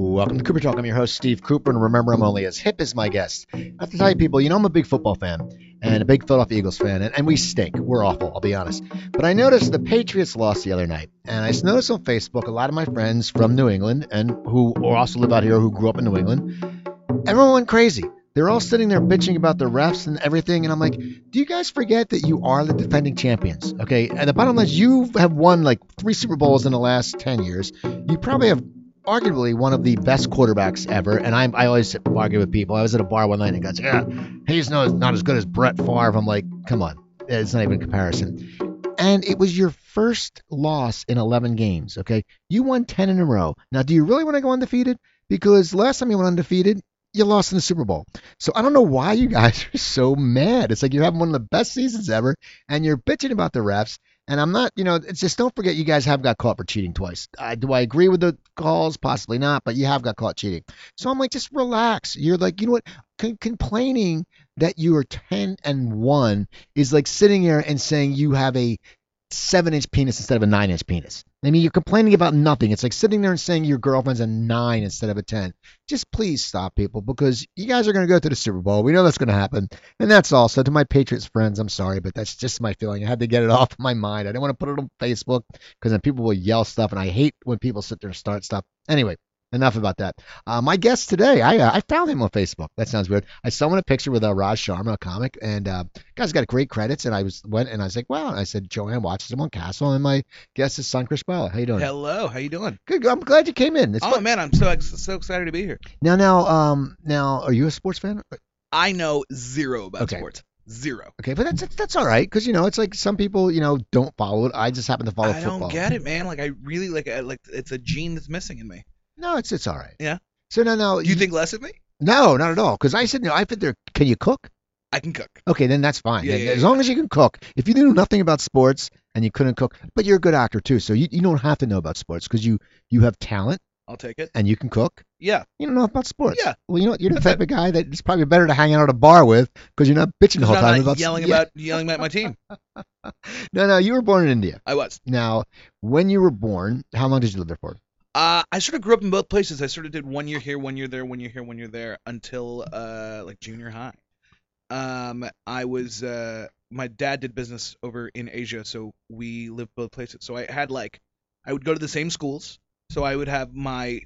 Welcome to Cooper Talk. I'm your host, Steve Cooper, and remember, I'm only as hip as my guest. I have to tell you, people, you know, I'm a big football fan and a big Philadelphia Eagles fan, and, and we stink. We're awful, I'll be honest. But I noticed the Patriots lost the other night, and I noticed on Facebook a lot of my friends from New England and who also live out here who grew up in New England, everyone went crazy. They're all sitting there bitching about the refs and everything, and I'm like, do you guys forget that you are the defending champions? Okay, and the bottom line is you have won like three Super Bowls in the last 10 years. You probably have arguably one of the best quarterbacks ever. And I, I always argue with people. I was at a bar one night and goes, yeah, he's not, not as good as Brett Favre. I'm like, come on, it's not even a comparison. And it was your first loss in 11 games. Okay, you won 10 in a row. Now, do you really want to go undefeated? Because last time you went undefeated, you lost in the Super Bowl. So I don't know why you guys are so mad. It's like you're having one of the best seasons ever, and you're bitching about the refs. And I'm not, you know, just don't forget you guys have got caught for cheating twice. Uh, do I agree with the calls? Possibly not, but you have got caught cheating. So I'm like, just relax. You're like, you know what? Complaining that you are 10 and 1 is like sitting here and saying you have a seven inch penis instead of a nine inch penis. I mean, you're complaining about nothing. It's like sitting there and saying your girlfriend's a nine instead of a 10. Just please stop, people, because you guys are going to go to the Super Bowl. We know that's going to happen. And that's all. So, to my Patriots friends, I'm sorry, but that's just my feeling. I had to get it off my mind. I didn't want to put it on Facebook because then people will yell stuff, and I hate when people sit there and start stuff. Anyway, enough about that. Uh, my guest today, I uh, I found him on Facebook. That sounds weird. I saw him in a picture with uh, Raj Sharma, a comic, and uh, guy's got great credits. And I was went and I was like, wow. And I said, Joanne watches him on Castle, and my guest is Sunkrish Bala. How you doing? Hello, how you doing? Good. I'm glad you came in. It's oh fun. man, I'm so ex- so excited to be here. Now, now, um, now, are you a sports fan? I know zero about Okay. sports. Zero. Okay, but that's that's, that's all right because you know it's like some people you know don't follow it. I just happen to follow I football. don't get it, man. Like I really like I, like it's a gene that's missing in me. No, it's it's all right. Yeah. So now, now, Do you think less of me? No, not at all. Because I said, no, I fit there. Can you cook? I can cook. Okay, then that's fine. Yeah, yeah, as yeah. long as you can cook. If you knew nothing about sports and you couldn't cook, but you're a good actor too, so you, you don't have to know about sports because you you have talent I'll take it. and you can cook. Yeah. You don't know about sports. Yeah. Well, you know what? You're the type of guy that it's probably better to hang out at a bar with because you're not bitching the whole time about yelling yeah. about yelling about my team. No, no, you were born in India. I was. Now, when you were born, how long did you live there for? Uh, I sort of grew up in both places. I sort of did one year here, one year there, one year here, one year there until uh like junior high. Um, I was uh my dad did business over in Asia, so we lived both places. So I had like I would go to the same schools. So I would have my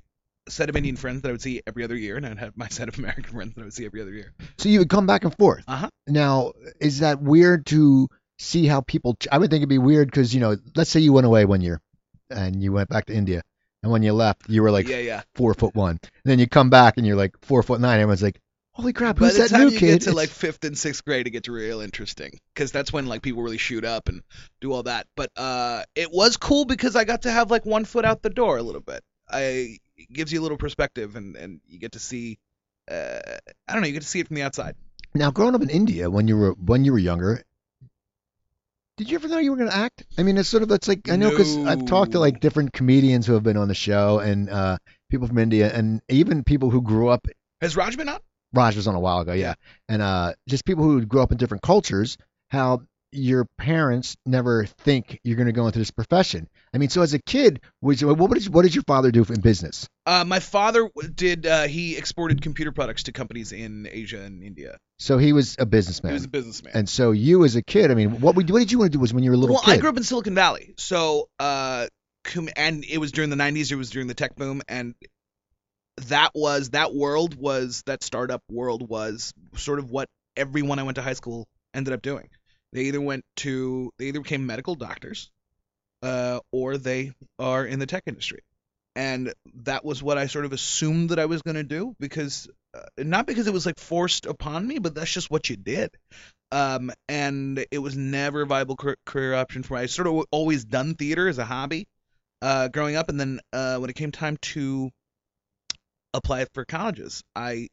set of Indian friends that I would see every other year, and I'd have my set of American friends that I would see every other year. So you would come back and forth. Uh-huh. Now, is that weird to see how people? I would think it'd be weird because you know, let's say you went away one year and you went back to India, and when you left, you were like yeah, yeah. four foot one. And then you come back and you're like four foot nine. Everyone's like, "Holy crap, who's By who's the that time new you kid?" get to It's- like fifth and sixth grade, it gets real interesting because that's when like people really shoot up and do all that. But uh, it was cool because I got to have like one foot out the door a little bit. I it gives you a little perspective and and you get to see. Uh, I don't know. You get to see it from the outside. Now, growing up in India when you were when you were younger, did you ever know you were going to act? I mean, it's sort of it's like I know because I've talked to like different comedians who have been on the show and uh, people from India and even people who grew up. Has Raj been on? Raj was on a while ago, yeah, and uh, just people who grew up in different cultures. How your parents never think you're going to go into this profession. I mean, so as a kid, was what did what did your father do in business? Uh, my father did. Uh, he exported computer products to companies in Asia and India. So he was a businessman. He was a businessman. and so you as a kid, I mean, what what did you want to do was when you were a little well, kid? I grew up in Silicon Valley, so uh, and it was during the '90s. It was during the tech boom, and that was that world was that startup world was sort of what everyone I went to high school ended up doing. They either went to they either became medical doctors, uh, or they are in the tech industry, and that was what I sort of assumed that I was going to do because uh, not because it was like forced upon me, but that's just what you did um, and it was never a viable career option for me. I sort of always done theater as a hobby uh, growing up, and then uh, when it came time to apply for colleges, I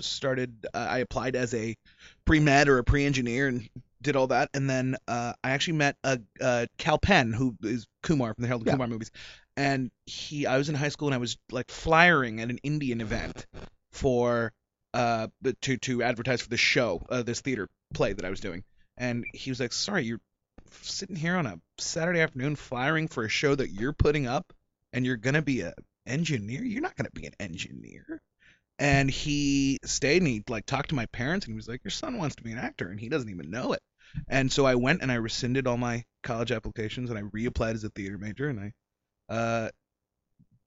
started. Uh, I applied as a pre med or a pre engineer and did all that, and then uh, I actually met a uh, Kal Penn, who is Kumar from the Harold Yeah. Kumar movies, and he. I was in high school and I was like flyering at an Indian event for uh to to advertise for the show, uh, this theater play that I was doing, and he was like, "Sorry, you're sitting here on a Saturday afternoon flyering for a show that you're putting up, and you're gonna be a engineer? You're not gonna be an engineer. And he stayed and he like talked to my parents and he was like, Your son wants to be an actor and he doesn't even know it. And so I went and I rescinded all my college applications and I reapplied as a theater major and I uh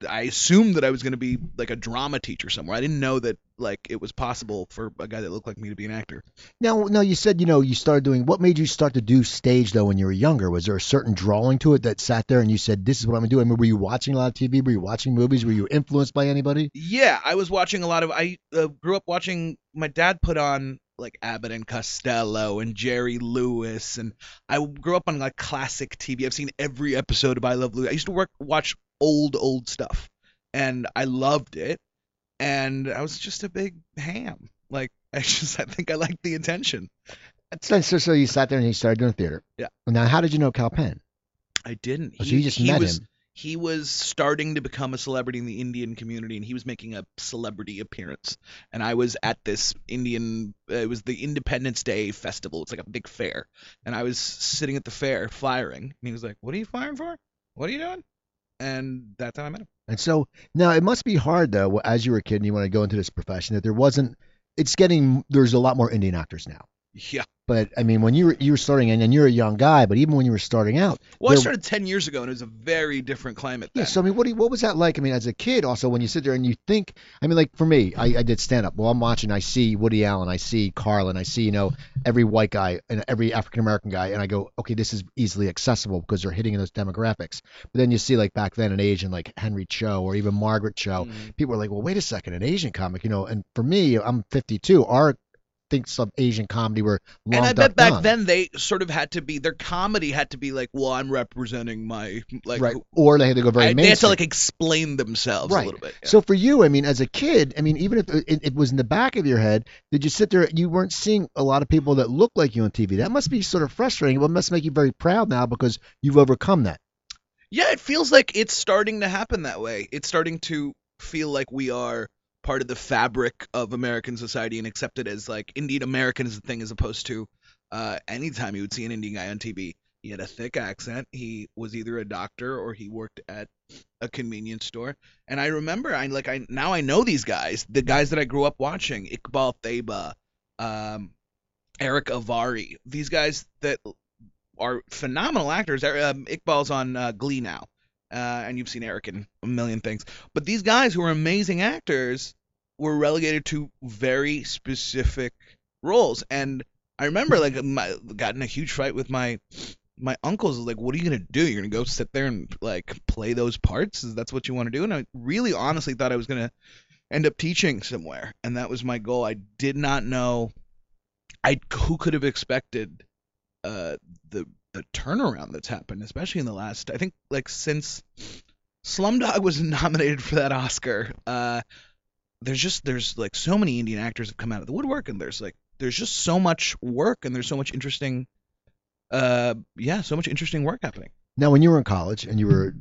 I assumed that I was going to be like a drama teacher somewhere. I didn't know that like it was possible for a guy that looked like me to be an actor. Now, now you said you know you started doing. What made you start to do stage though when you were younger? Was there a certain drawing to it that sat there and you said, "This is what I'm gonna do"? I mean, were you watching a lot of TV? Were you watching movies? Were you influenced by anybody? Yeah, I was watching a lot of. I uh, grew up watching. My dad put on like Abbott and Costello and Jerry Lewis, and I grew up on like classic TV. I've seen every episode of I Love Lucy. I used to work watch old old stuff, and I loved it. And I was just a big ham. Like I just I think I liked the attention. So, so, so you sat there and you started doing theater. Yeah. Now, how did you know Kal Penn? I didn't. Oh, so you just he met was, him. He was starting to become a celebrity in the Indian community, and he was making a celebrity appearance. And I was at this Indian. It was the Independence Day festival. It's like a big fair, and I was sitting at the fair firing, And he was like, "What are you firing for? What are you doing?" And that's how I met him. And so now it must be hard though, as you were a kid and you want to go into this profession, that there wasn't. It's getting there's a lot more Indian actors now. Yeah. But I mean, when you were you were starting and, and you're a young guy, but even when you were starting out, Well, I started ten years ago, and it was a very different climate Yeah, so I mean, what do you, what was that like? I mean, as a kid, also when you sit there and you think, I mean, like for me, I, I did stand up. Well, I'm watching, I see Woody Allen, I see Carlin, I see you know every white guy and every African American guy, and I go, okay, this is easily accessible because they're hitting in those demographics. But then you see like back then an Asian like Henry Cho or even Margaret Cho, Mhm. people are like, well, wait a second, an Asian comic, you know? And for me, I'm 52. Our thinks some Asian comedy were long and I bet back then they sort of had to be their comedy had to be like, well, I'm representing my like. right, or they had to go very I- they had to like explain themselves Right. a little bit. yeah. So for you, I mean, as a kid, I mean, even if it, it was in the back of your head, did you sit there? You weren't seeing a lot of people that look like you on TV. That must be sort of frustrating. Well, it must make you very proud now because you've overcome that. Yeah, it feels like it's starting to happen that way. It's starting to feel like we are part of the fabric of American society and accepted as like Indian American is a thing as opposed to uh, anytime you would see an Indian guy on TV. He had a thick accent. He was either a doctor or he worked at a convenience store. And I remember, I like, I now I know these guys, the guys that I grew up watching, Iqbal Theba, um, Erick Avari, these guys that are phenomenal actors. Um, Iqbal's on uh, Glee now, uh, and you've seen Erick in a million things. But these guys who are amazing actors were relegated to very specific roles. And I remember like my, got in a huge fight with my my uncles. Like, what are you gonna do? You're gonna go sit there and like play those parts? Is that's what you want to do? And I really honestly thought I was gonna end up teaching somewhere, and that was my goal. I did not know. I who could have expected uh, the the turnaround that's happened, especially in the last. I think like since Slumdog was nominated for that Oscar. Uh, there's just there's like so many Indian actors have come out of the woodwork, and there's like there's just so much work, and there's so much interesting. Uh, yeah, so much interesting work happening. Now, when you were in college and you were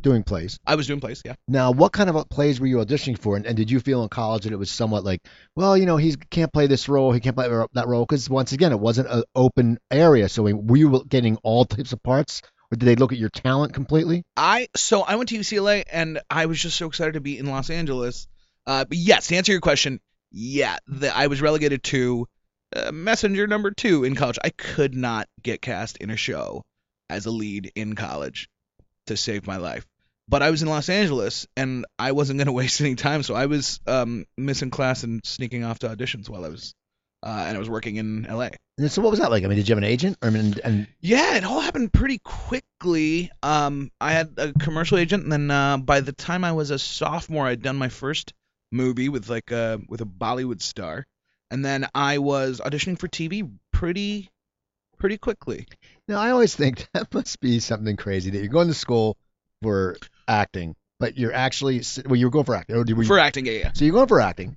doing plays, I was doing plays, yeah. now what kind of plays were you auditioning for? And, and did you feel in college that it was somewhat like, well, you know, he can't play this role, he can't play that role? Because once again, it wasn't an open area. So were you getting all types of parts, or did they look at your talent completely? I so I went to UCLA and I was just so excited to be in Los Angeles. Uh, but yes, to answer your question, yeah, the, I was relegated to uh, messenger number two in college. I could not get cast in a show as a lead in college to save my life. But I was in Los Angeles and I wasn't going to waste any time, so I was um, missing class and sneaking off to auditions while I was, uh, and I was working in LA. And so what was that like? I mean, did you have an agent? I mean, and Yeah, it all happened pretty quickly. Um, I had a commercial agent, and then uh, by the time I was a sophomore, I'd done my first movie with like a with a Bollywood star, and then I was auditioning for TV pretty pretty quickly. Now, I always think that must be something crazy that you're going to school for acting, but you're actually well, you're going for acting. Oh, or were you- For acting, yeah, yeah. so you're going for acting,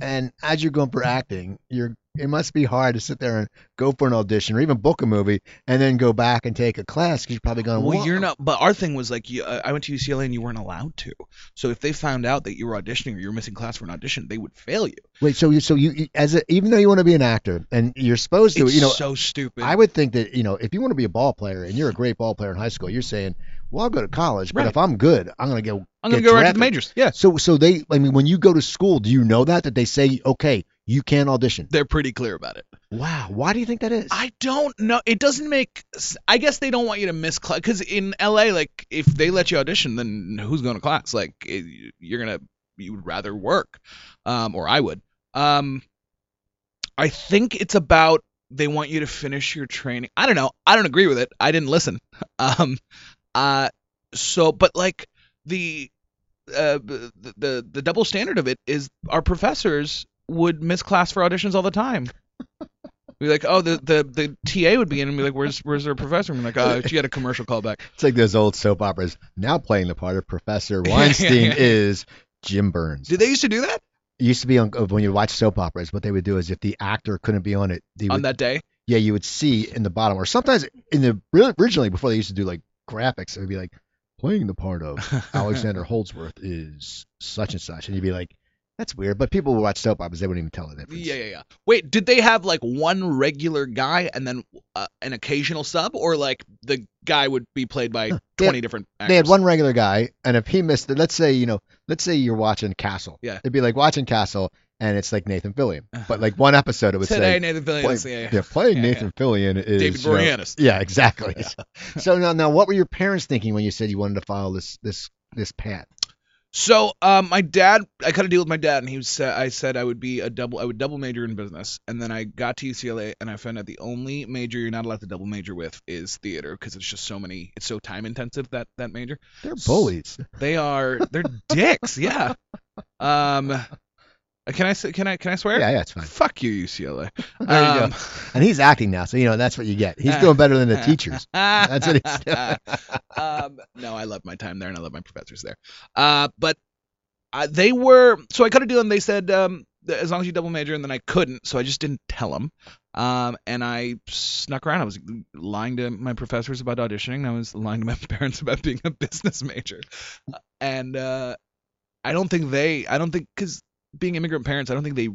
and as you're going for acting, you're it must be hard to sit there and go for an audition or even book a movie and then go back and take a class because you're probably going. Well, "Whoa." you're not. But our thing was like, you, uh, I went to UCLA and you weren't allowed to. So if they found out that you were auditioning or you were missing class for an audition, they would fail you. Wait, so you so you you- as a, even though you want to be an actor and you're supposed to, It's you know, so stupid. I would think that you know if you want to be a ball player and you're a great ball player in high school, you're saying, well, I'll go to college, but Right. if I'm good, I'm gonna go I'm gonna get go right to the majors. Yeah, So so they I mean when you go to school, do you know that that they say okay you can audition? they're pretty clear about it. Wow, why do you think that is? I don't know. It doesn't make. I guess they don't want you to miss class because in LA, like if they let you audition, then who's going to class? Like you're gonna you would rather work, um, or I would. Um, I think it's about they want you to finish your training. I don't know. I don't agree with it. I didn't listen. Um, uh, so but like the uh the the, the double standard of it is our professors would miss class for auditions all the time. Be like, oh, the, the the TA would be in and be like, where's where's our professor? And be like, oh, she had a commercial callback. It's like those old soap operas. Now playing the part of Professor Yeah, yeah, Weinstein yeah. is Jim Burns. Did they used to do that It used to be on when you watch soap operas. What they would do is if the actor couldn't be on it, on would, that day? yeah, you would see in the bottom, or sometimes in the originally before they used to do like graphics, it would be like playing the part of Alexander Holdsworth is such and such, and you'd be like, that's weird. But people who watch soap operas, they wouldn't even tell the difference. Yeah, yeah, yeah. Wait, did they have like one regular guy and then uh, an occasional sub, or like the guy would be played by They twenty had- different actors? They had one regular guy, and if he missed it, let's say you know, let's say you're watching Castle. Yeah. It'd be like watching Castle, and it's like Nathan Fillion. But like one episode, it would Today, say Nathan play- Fillion. yeah, yeah. yeah, playing Yeah, Nathan Fillion is David you know- Boreanaz. Yeah, exactly. so now, now, what were your parents thinking when you said you wanted to follow this this this path? So, um, my dad, I cut a deal with my dad, and he was, uh, I said I would be a double, I would double major in business, and then I got to UCLA, and I found out the only major you're not allowed to double major with is theater, because it's just so many, it's so time intensive that that major. They're bullies. They are, they're dicks, yeah. Um, can I say, can I, can I swear? Yeah, yeah, it's fine. Fuck you, UCLA. There you Um, go. And he's acting now, so you know that's what you get. He's doing better than the teachers. That's what he's doing. um, no, I love my time there and I love my professors there. Uh, but uh, they were so I cut a deal and they said um, as long as you double major and then I couldn't, so I just didn't tell them. Um, and I snuck around. I was lying to my professors about auditioning. I was lying to my parents about being a business major. Uh, And uh, I don't think they. I don't think because being immigrant parents, I don't think they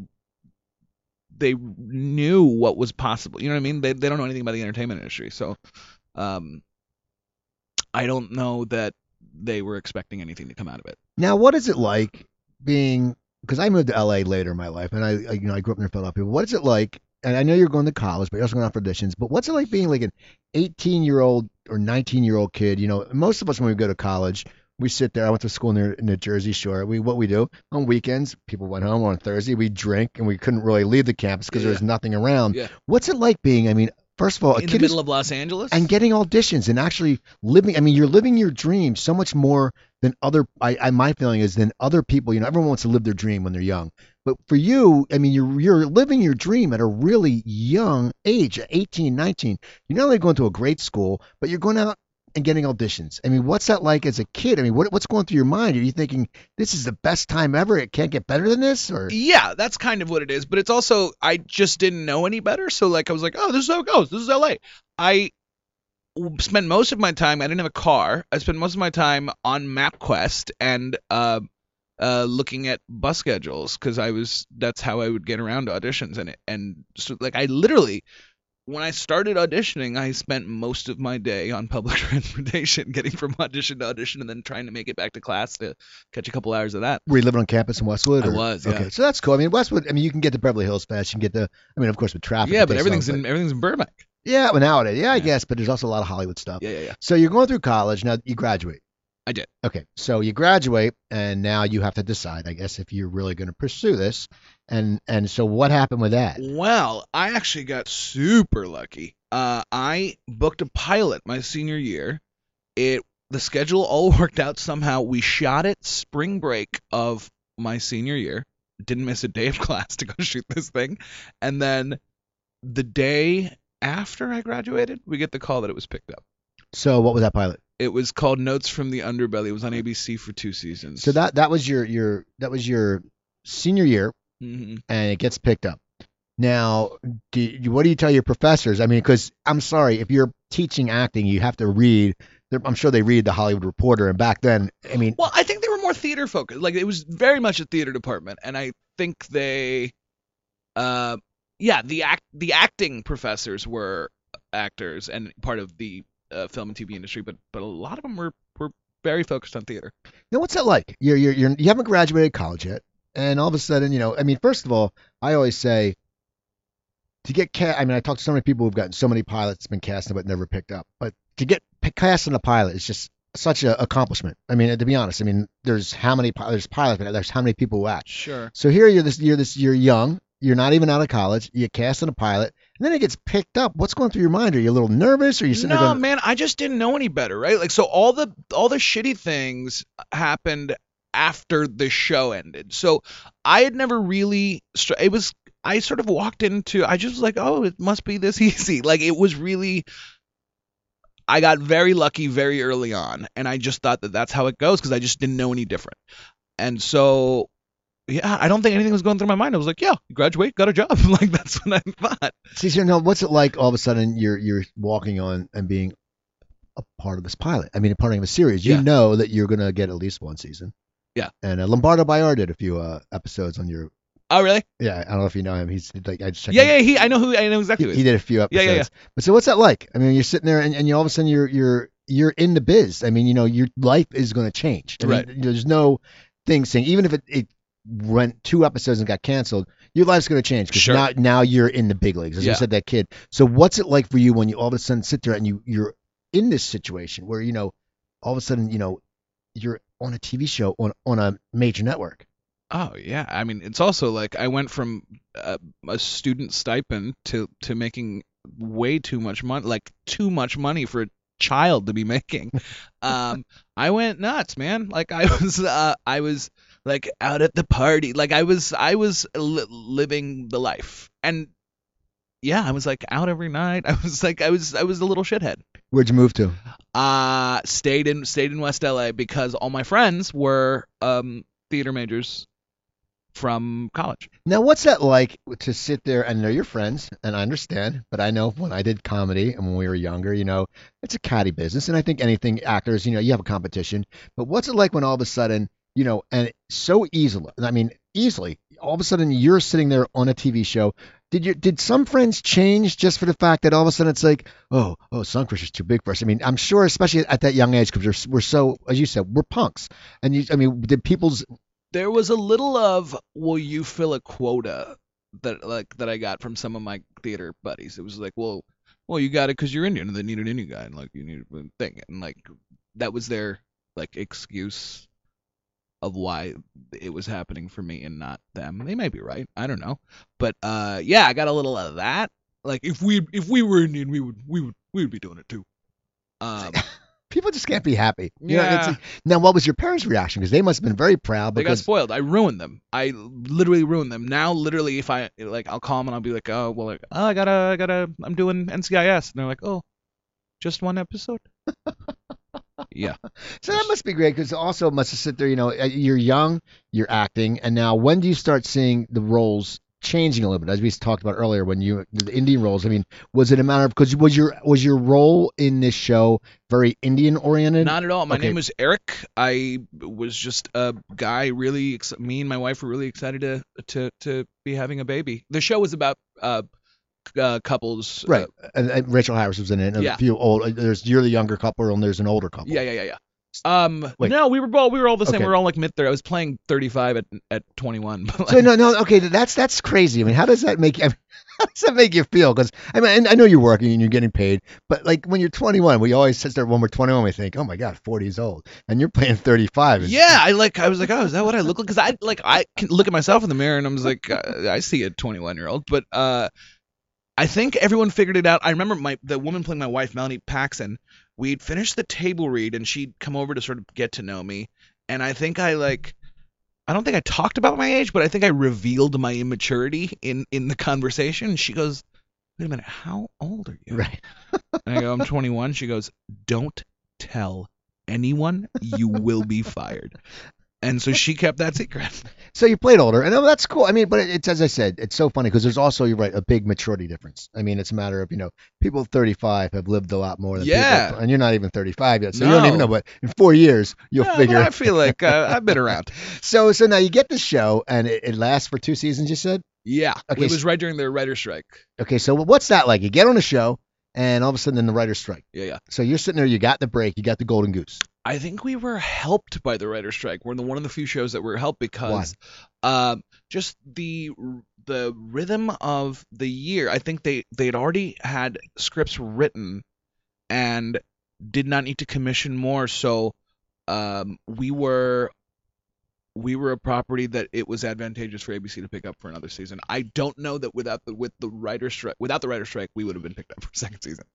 they knew what was possible. You know what I mean? They they don't know anything about the entertainment industry, so um, I don't know that they were expecting anything to come out of it. Now, what is it like being? Because I moved to LA later in my life, and I, I, you know, I grew up in Philadelphia. What is it like? And I know you're going to college, but you're also going out for auditions. But what's it like being like an 18 year old or 19 year old kid? You know, most of us when we go to college, we sit there. I went to school near in the Jersey Shore. We what we do on weekends, people went home on Thursday. We drink, and we couldn't really leave the campus because there was nothing around. Yeah. What's it like being? I mean, first of all, a In the middle of Los Angeles, and getting auditions and actually living. I mean, you're living your dream so much more than other. I, I my feeling is than other people. You know, everyone wants to live their dream when they're young, but for you, I mean, you're you're living your dream at a really young age, 18, 19. You're not only going to a great school, but you're going out and getting auditions. I mean, what's that like as a kid? I mean, what what's going through your mind? Are you thinking this is the best time ever? It can't get better than this, or yeah, that's kind of what it is. But it's also I just didn't know any better, so like I was like, oh, this is how it goes. This is LA. I spent most of my time. I didn't have a car. I spent most of my time on MapQuest and uh, uh, looking at bus schedules because I was that's how I would get around auditions and it and so like I literally when I started auditioning, I spent most of my day on public transportation, getting from audition to audition, and then trying to make it back to class to catch a couple hours of that. were you living on campus in Westwood? I was, yeah. Okay, so that's cool. I mean, Westwood. I mean, you can get to Beverly Hills fast. You can get to. I mean, of course, with traffic. Yeah, but everything's long, in everything's in Burbank. Yeah, well, nowadays, yeah, I Yeah. guess, but there's also a lot of Hollywood stuff. Yeah, yeah, yeah. So you're going through college now. You graduate. I did. Okay, so you graduate, and now you have to decide, I guess, if you're really going to pursue this. And and so what happened with that? Well, I actually got super lucky. Uh, I booked a pilot my senior year. It the schedule all worked out somehow. We shot it spring break of my senior year. Didn't miss a day of class to go shoot this thing, and then the day after I graduated, we get the call that it was picked up. So what was that pilot? It was called Notes from the Underbelly. It was on ABC for two seasons. So that that was your your that was your senior year, hmm and it gets picked up. Now, do you, what do you tell your professors? I mean, because I'm sorry, if you're teaching acting, you have to read. I'm sure they read the Hollywood Reporter, and back then, I mean, Well, I think they were more theater focused. Like it was very much a theater department, and I think they, uh, yeah, the act the acting professors were actors and part of the uh, film and TV industry, but but a lot of them were were very focused on theater. Now, what's that like? You're, you're, you're, you haven't graduated college yet, and all of a sudden, you know, I mean, first of all, I always say to get cast. I mean, I talked to so many people who've gotten so many pilots been casted but never picked up. But to get cast in a pilot is just such an accomplishment. I mean, to be honest, I mean, there's how many there's pilots, but there's how many people who act. Sure. So here you're this, you're this, you're young. You're not even out of college. You get cast in a pilot, and then it gets picked up. What's going through your mind? Are you a little nervous? Or are you sitting No, there going, man, I just didn't know any better, right? Like, so all the all the shitty things happened after the show ended. So I had never really. It was. I sort of walked into. I just was like, oh, it must be this easy. Like, it was really. I got very lucky very early on, and I just thought that that's how it goes because I just didn't know any different. And so, yeah, I don't think anything was going through my mind. I was like, yeah, graduate, got a job. like that's what I thought. See, so now what's it like all of a sudden you're you're walking on and being a part of this pilot? I mean, a part of a series. You Yeah. know that you're gonna get at least one season. Yeah. And uh, Lombardo Boyar did a few uh, episodes on your. Oh, really? Yeah, I don't know if you know him. He's like I just checked. Yeah, him. yeah. He, I know who. I know exactly. He, who he is. He did a few episodes. Yeah, episodes. yeah, But so what's that like? I mean, you're sitting there and, and you all of a sudden you're you're you're in the biz. I mean, you know, your life is going to change. I mean, Right. there's no thing saying even if it, it went two episodes and got canceled, your life's going to change because Sure. now now you're in the big leagues. As Yeah. you said, that kid. So what's it like for you when you all of a sudden sit there and you you're in this situation where you know all of a sudden you know you're on a TV show on on a major network. Oh yeah, I mean it's also like I went from uh, a student stipend to to making way too much money, like too much money for a child to be making. Um, I went nuts, man. Like I was, uh, I was like out at the party, like I was, I was li- living the life, and yeah, I was like out every night. I was like, I was, I was a little shithead. Where'd you move to? Uh stayed in stayed in West LA because all my friends were um theater majors from college. Now, what's that like to sit there and they're your friends? And I understand, but I know when I did comedy and when we were younger, you know, it's a catty business. And I think anything actors, you know, you have a competition. But what's it like when all of a sudden, you know, and so easily, I mean, easily, all of a sudden you're sitting there on a TV show. Did you did some friends change just for the fact that all of a sudden it's like, oh, oh, Sunkrish is too big for us? I mean, I'm sure, especially at that young age, because we're, we're so, as you said, we're punks. And you, I mean, did people's There was a little of will you fill a quota that like that I got from some of my theater buddies. It was like, well, well, you got it because you're Indian and they need an Indian guy and like you need a thing and like that was their like excuse of why it was happening for me and not them. They might be right. I don't know. But uh yeah, I got a little of that. Like if we if we were Indian, we would we would we would be doing it too. Um people just can't be happy. You know, it's- Yeah. now, what was your parents' reaction? Because they must have been very proud. They got spoiled. I ruined them. I literally ruined them. Now, literally, if I like, I'll call them and I'll be like, oh, well, like, oh, I gotta, I gotta, I'm doing NCIS, and they're like, oh, just one episode. yeah. so that must be great. Because also must sit there. You know, uh, you're young, you're acting, and now when do you start seeing the roles changing a little bit? As we talked about earlier, when you the Indian roles. I mean, was it a matter of because was your was your role in this show very Indian oriented? Not at all. My Okay. name was Eric. I was just a guy. Really, ex- me and my wife were really excited to to to be having a baby. The show was about uh, uh couples. uh, right. and, and Rachael Harris was in it. And Yeah. A few old. uh, There's you're the younger couple, and there's an older couple. Yeah, yeah, yeah, yeah. Um, Wait. no, we were all we were all the same. Okay. We were all like mid thirty. I was playing thirty five at at twenty one. So no, no, okay, that's that's crazy. I mean, how does that make you? I mean, how does that make you feel? Because I mean, I know you're working and you're getting paid, but like when you're 21, we always sit there when we're 21, we think, oh my god, 40 is old, and you're playing 35. It's- Yeah, I like. I was like, oh, is that what I look like? Because I like I can look at myself in the mirror and I'm just like, uh, I see a 21 year old. But uh, I think everyone figured it out. I remember my the woman playing my wife, Melanie Paxson. We'd finished the table read and she'd come over to sort of get to know me. And I think I like. I don't think I talked about my age, but I think I revealed my immaturity in in the conversation. She goes, "Wait a minute, how old are you?" Right. And I go, I'm 21. She goes, Don't tell anyone. You will be fired. And so she kept that secret. So you played older, and oh, that's cool. I mean, but it's as I said, it's so funny because there's also you're right, a big maturity difference. I mean, it's a matter of you know, people 35 have lived a lot more than Yeah. people, and you're not even 35 yet, so you don't even know. But in four years, you'll Yeah, figure. I feel like uh, I've been around. so so now you get the show, and it, it lasts for two seasons. You said. Yeah. Okay, it was right during the writer's strike. Okay, so what's that like? You get on a show, and all of a sudden, then the writers strike. Yeah, yeah. So you're sitting there, you got the break, you got the golden goose. I think we were helped by the writer's strike. We're the one of the few shows that were helped because um, just the the rhythm of the year. I think they they had already had scripts written and did not need to commission more. So um, we were we were a property that it was advantageous for ABC to pick up for another season. I don't know that without the with the writer strike without the writer strike we would have been picked up for a second season.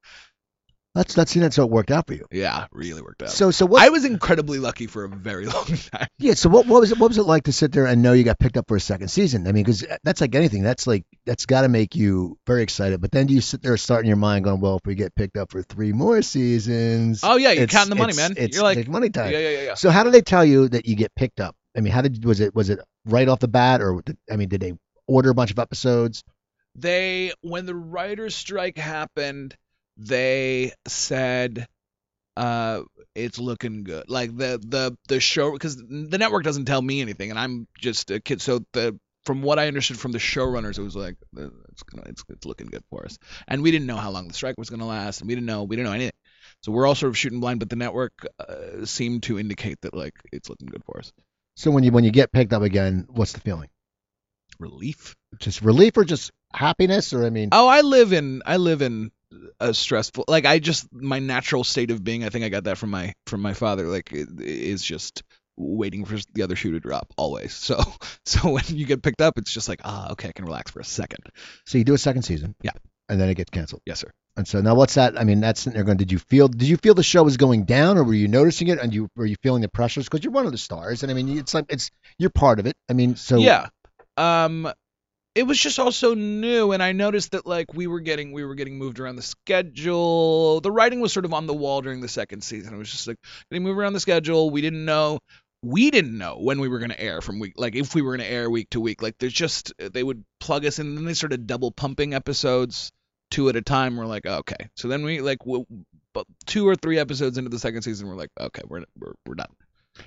That's that's that's how it worked out for you. Yeah, really worked out. So so what? I was incredibly lucky for a very long time. yeah. So what what was it what was it like to sit there and know you got picked up for a second season? I mean, because that's like anything. That's like that's got to make you very excited. But then do you sit there start in your mind going, well, if we get picked up for three more seasons? Oh yeah, you're counting the money, man. It's You're like it's money time. yeah, yeah, yeah, yeah. So how do they tell you that you get picked up? I mean, how did was it was it right off the bat, or I mean, did they order a bunch of episodes? they when the writers strike happened they said uh it's looking good. Like the the the show because the network doesn't tell me anything and i'm just a kid. So the from what i understood from the showrunners it was like uh, it's gonna it's, it's looking good for us. And we didn't know how long the strike was gonna last and we didn't know we didn't know anything. So we're all sort of shooting blind but the network uh, seemed to indicate that like it's looking good for us So when you when you get picked up again, what's the feeling? relief Just relief or just happiness? Or I mean, Oh, I live in I live in a stressful like I just my natural state of being. I think I got that from my from my father. Like it, is just waiting for the other shoe to drop always. So so when you get picked up, it's just like ah okay, I can relax for a second. so you do a second season, Yeah. and then it gets canceled. Yes sir. And so now what's that? I mean, that's they're going. Did you feel? Did you feel the show was going down, or were you noticing it? And you were you feeling the pressures because you're one of the stars, and I mean, it's like it's you're part of it. I mean, so yeah. Um it was just also new and I noticed that like we were getting we were getting moved around the schedule. The writing was sort of on the wall during the second season. It was just like getting moved around the schedule. We didn't know we didn't know when we were going to air from week like if we were going to air week to week. Like there's just they would plug us in and then they started double pumping episodes two at a time. We're like, okay. So then we like w- but two or three episodes into the second season, we're like, okay, we're we're, we're done.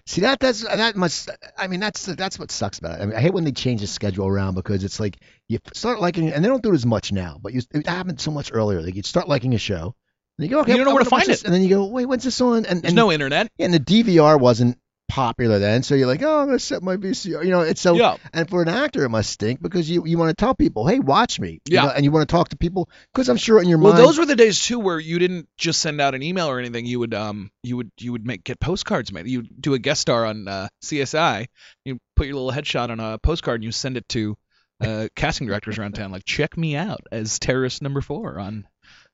See that that's that must. I mean, that's that's what sucks about it. I mean, I hate when they change the schedule around because it's like you start liking, and they don't do it as much now, but you, it happened so much earlier. Like you start liking a show, and you go, okay, You don't know I'm where to find this, it. and then you go, wait, when's this on? And There's and, no internet. Yeah, and the DVR wasn't popular then, so you're like, oh, I'm gonna set my VCR. You know, it's so. yeah. And for an actor, it must stink because you you want to tell people, hey, watch me. you Yeah. know, and you want to talk to people because I'm sure in your Well, mind. those were the days too where you didn't just send out an email or anything. You would um you would you would make get postcards made. You do a guest star on uh, CSI. You put your little headshot on a postcard and you send it to uh, casting directors around town. Like check me out as terrorist number four on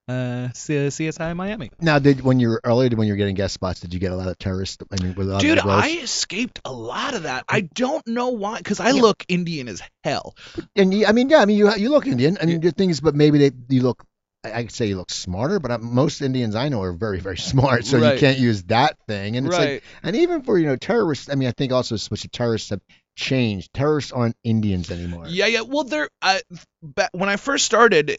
uh, C- CSI Miami. now, did when you were earlier when you were getting guest spots, did you get a lot of terrorists? I mean, with a lot Dude? I escaped a lot of that. I don't know why, because I Yeah. look Indian as hell. And you, I mean, yeah, I mean, you you look Indian. I mean, the things, but maybe they you look. I could say you look smarter, but uh, most Indians I know are very, very smart, so Right. you can't use that thing. And it's like, and even for you know terrorists, I mean, I think also switch to terrorists have changed. Terrorists aren't Indians anymore. Yeah, yeah. Well, there. Ba- when I first started,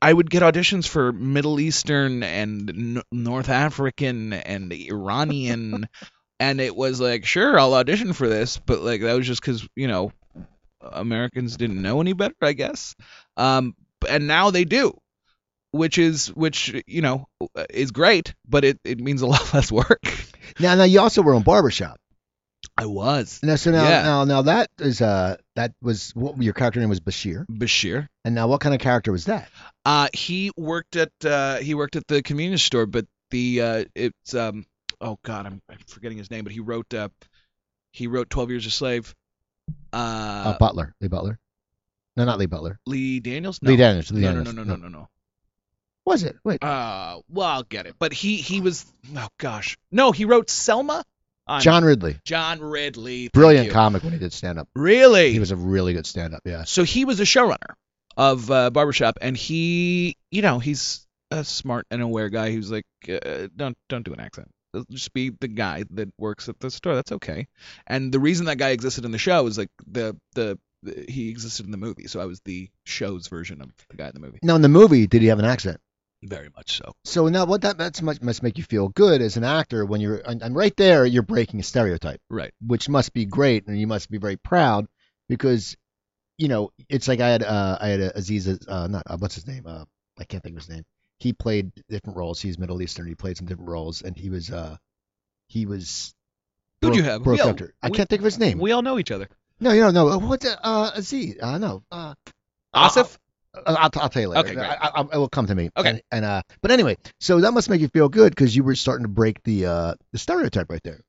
I would get auditions for Middle Eastern and N- North African and Iranian, and it was like, sure, I'll audition for this, but like that was just because you know Americans didn't know any better, I guess. Um, and now they do, which is which you know is great, but it it means a lot less work. Now, now you also were on Barbershop. I was Now, so now, Yeah. now, now that is uh that was what your character name was Bashir, Bashir. and now what kind of character was that? Uh, he worked at uh, he worked at the convenience store, but the uh, it's um oh god, I'm, I'm forgetting his name, but he wrote uh, he wrote Twelve Years a Slave. Uh, Uh, Butler, Lee Butler. No, not Lee Butler. Lee Daniels. No. Lee Daniels. Lee No, no, no, no, no, no, no. Was it? Wait. Uh, well, I'll get it. But he he was oh gosh, no, he wrote Selma. I'm- John Ridley. John Ridley. Brilliant you. comic when he did stand up. Really? He was a really good stand up, yeah. so he was a showrunner of uh, barbershop and he you know he's a smart and aware guy he was like uh, don't don't do an accent just be the guy that works at the store that's okay and the reason that guy existed in the show is like the the, the he existed in the movie so i was the show's version of the guy in the movie Now in the movie, did he have an accent? Very much so So now what that that's must, must make you feel good as an actor when you're and, and right there you're breaking a stereotype, right which must be great and you must be very proud because you know it's like I had uh I had a Aziz uh not uh, what's his name uh I can't think of his name. He played different roles. He's Middle Eastern. He played some different roles and he was uh he was. Who'd broke- you have? Broke We all- I we- can't think of his name. We all know each other. no, you don't know. Uh, What? Uh, Z. Uh, no. Uh, Asif? I'll, I'll, tell you later. Okay. I, I, it will come to me. Okay. And, and uh, but anyway, so that must make you feel good because you were starting to break the uh the stereotype right there.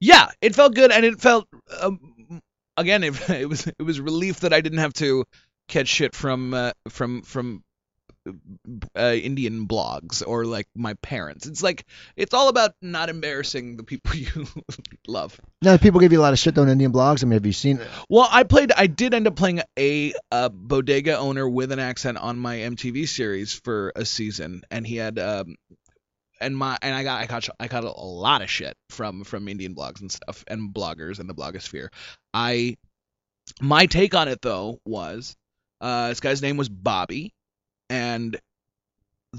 Yeah, it felt good, and it felt um, again. It, it was it was relief that I didn't have to catch shit from uh, from from uh, Indian blogs or like my parents. It's like it's all about not embarrassing the people you love. Now, people give you a lot of shit on Indian blogs. I mean, have you seen? Well, I played. I did end up playing a, uh bodega owner with an accent on my MTV series for a season, and he had um, and my and I got I got I got a, a lot of shit from from Indian blogs and stuff and bloggers and the blogosphere. I my take on it though was uh, this guy's name was Bobby, and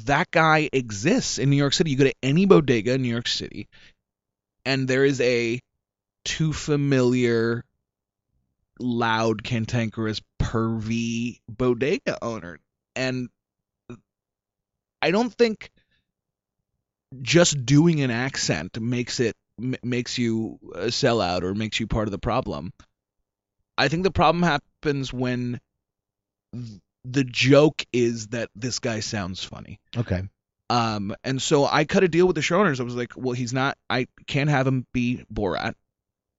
that guy exists in New York City. You go to any bodega in New York City, and there is a too familiar loud, cantankerous, pervy bodega owner. And I don't think just doing an accent makes it m- makes you a sellout or makes you part of the problem. I think the problem happens when th- the joke is that this guy sounds funny. Okay. Um, and so I cut a deal with the showrunners. I was like, well, he's not. I can't have him be Borat.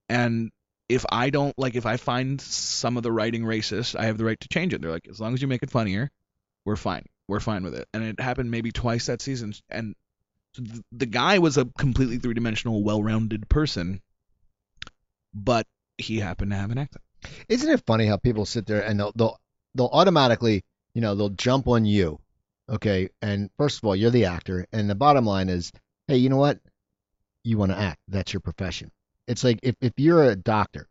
And if I don't like, if I find some of the writing racist, I have the right to change it. They're like, as long as you make it funnier, we're fine. We're fine with it. And it happened maybe twice that season. And so th- the guy was a completely three-dimensional, well-rounded person, but he happened to have an accent. Isn't it funny how people sit there and they'll they'll they'll automatically, you know, they'll jump on you. Okay. And first of all, you're the actor, and the bottom line is, hey, you know what? You want to act. That's your profession. It's like if if you're a doctor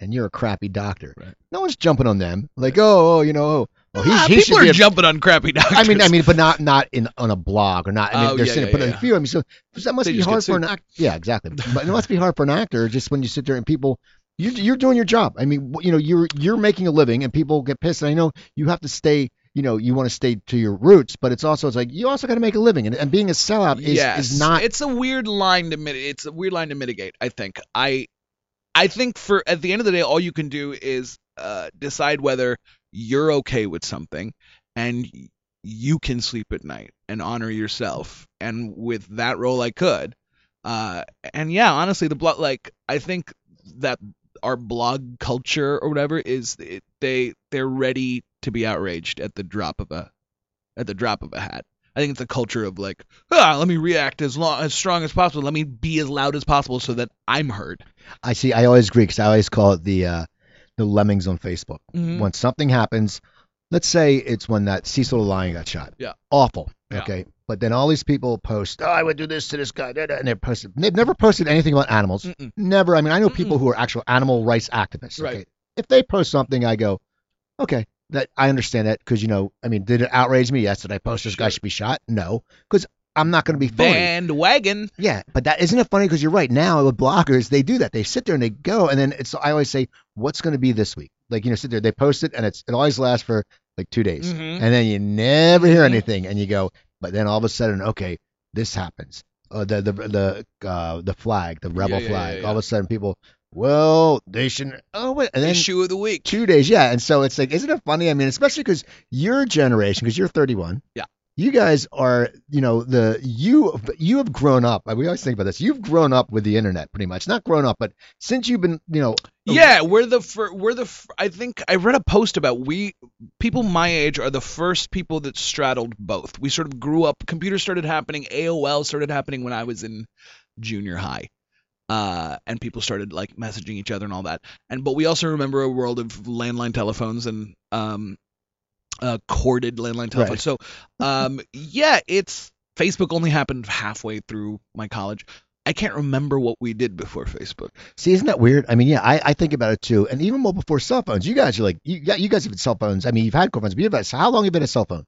and you're a crappy doctor, Right. no one's jumping on them. Like, oh, oh you know, oh, oh he's, Ah, he people are a jumping on crappy doctors. I mean, I mean, but not not in on a blog or not. I mean, Oh, they're yeah, sitting yeah, put yeah, yeah. view. I mean, so, so that must They be hard for an actor. Yeah, exactly. but it must be hard for an actor just when you sit there and people. You're, you're doing your job. I mean, you know, you're you're making a living, and people get pissed. And I know you have to stay. You know, you want to stay to your roots, but it's also it's like you also got to make a living, and, and being a sellout is yes. is not. It's a weird line to mitigate. It's a weird line to mitigate. I think. I, I think for at the end of the day, all you can do is uh, decide whether you're okay with something, and you can sleep at night and honor yourself. And with that role, I could. Uh, and yeah, honestly, the blog, like, I think that our blog culture or whatever is it, they they're ready to be outraged at the drop of a at the drop of a hat. I think it's a culture of like, ah, let me react as long as strong as possible. Let me be as loud as possible so that I'm heard. I see. I always agree because I always call it the uh, the lemmings on Facebook. Mhm. When something happens, let's say it's when that Cecil the Lion got shot. Yeah. Awful. Yeah. Okay. But then all these people post, oh, I would do this to this guy, and they're posted. They've never posted anything about animals. Mm-mm. Never. I mean, I know people Mm-mm. who are actual animal rights activists. Right. Okay. If they post something, I go, okay, that I understand that because you know, I mean, did it outrage me? Yes. Did I post this guy should be shot? No, because I'm not going to be phony. Bandwagon. Yeah, but that isn't it funny because you're right. Now with bloggers, they do that. They sit there and they go, and then it's. I always say, what's going to be this week? Like you know, sit there, they post it, and it's it always lasts for like two days, Mhm. and then you never hear Mhm. anything, and you go, but then all of a sudden, okay, this happens. Uh, the the the uh, the flag, the rebel Yeah, yeah, flag. yeah, All of a sudden, people, well, they shouldn't. Oh wait, and then Issue of the week. two days, yeah. And so it's like, isn't it funny? I mean, especially because your generation, because you're 31. Yeah. You guys are, you know, the you you have grown up. We always think about this. You've grown up with the internet, pretty much. Not grown up, but since you've been, you know, Yeah, we're the fir- we're the f- I think I read a post about we people my age are the first people that straddled both. We sort of grew up. Computers started happening. AOL started happening when I was in junior high. Uh, and people started like messaging each other and all that. And but we also remember a world of landline telephones and um, uh, corded landline telephones. So um, yeah, it's Facebook only happened halfway through my college. I can't remember what we did before Facebook. see, isn't that weird? I mean, yeah, I, I think about it too. And even more before cell phones. You guys are like, you, yeah, you guys have had cell phones. I mean, you've had phones, but you've had, so how long have you been a cell phone?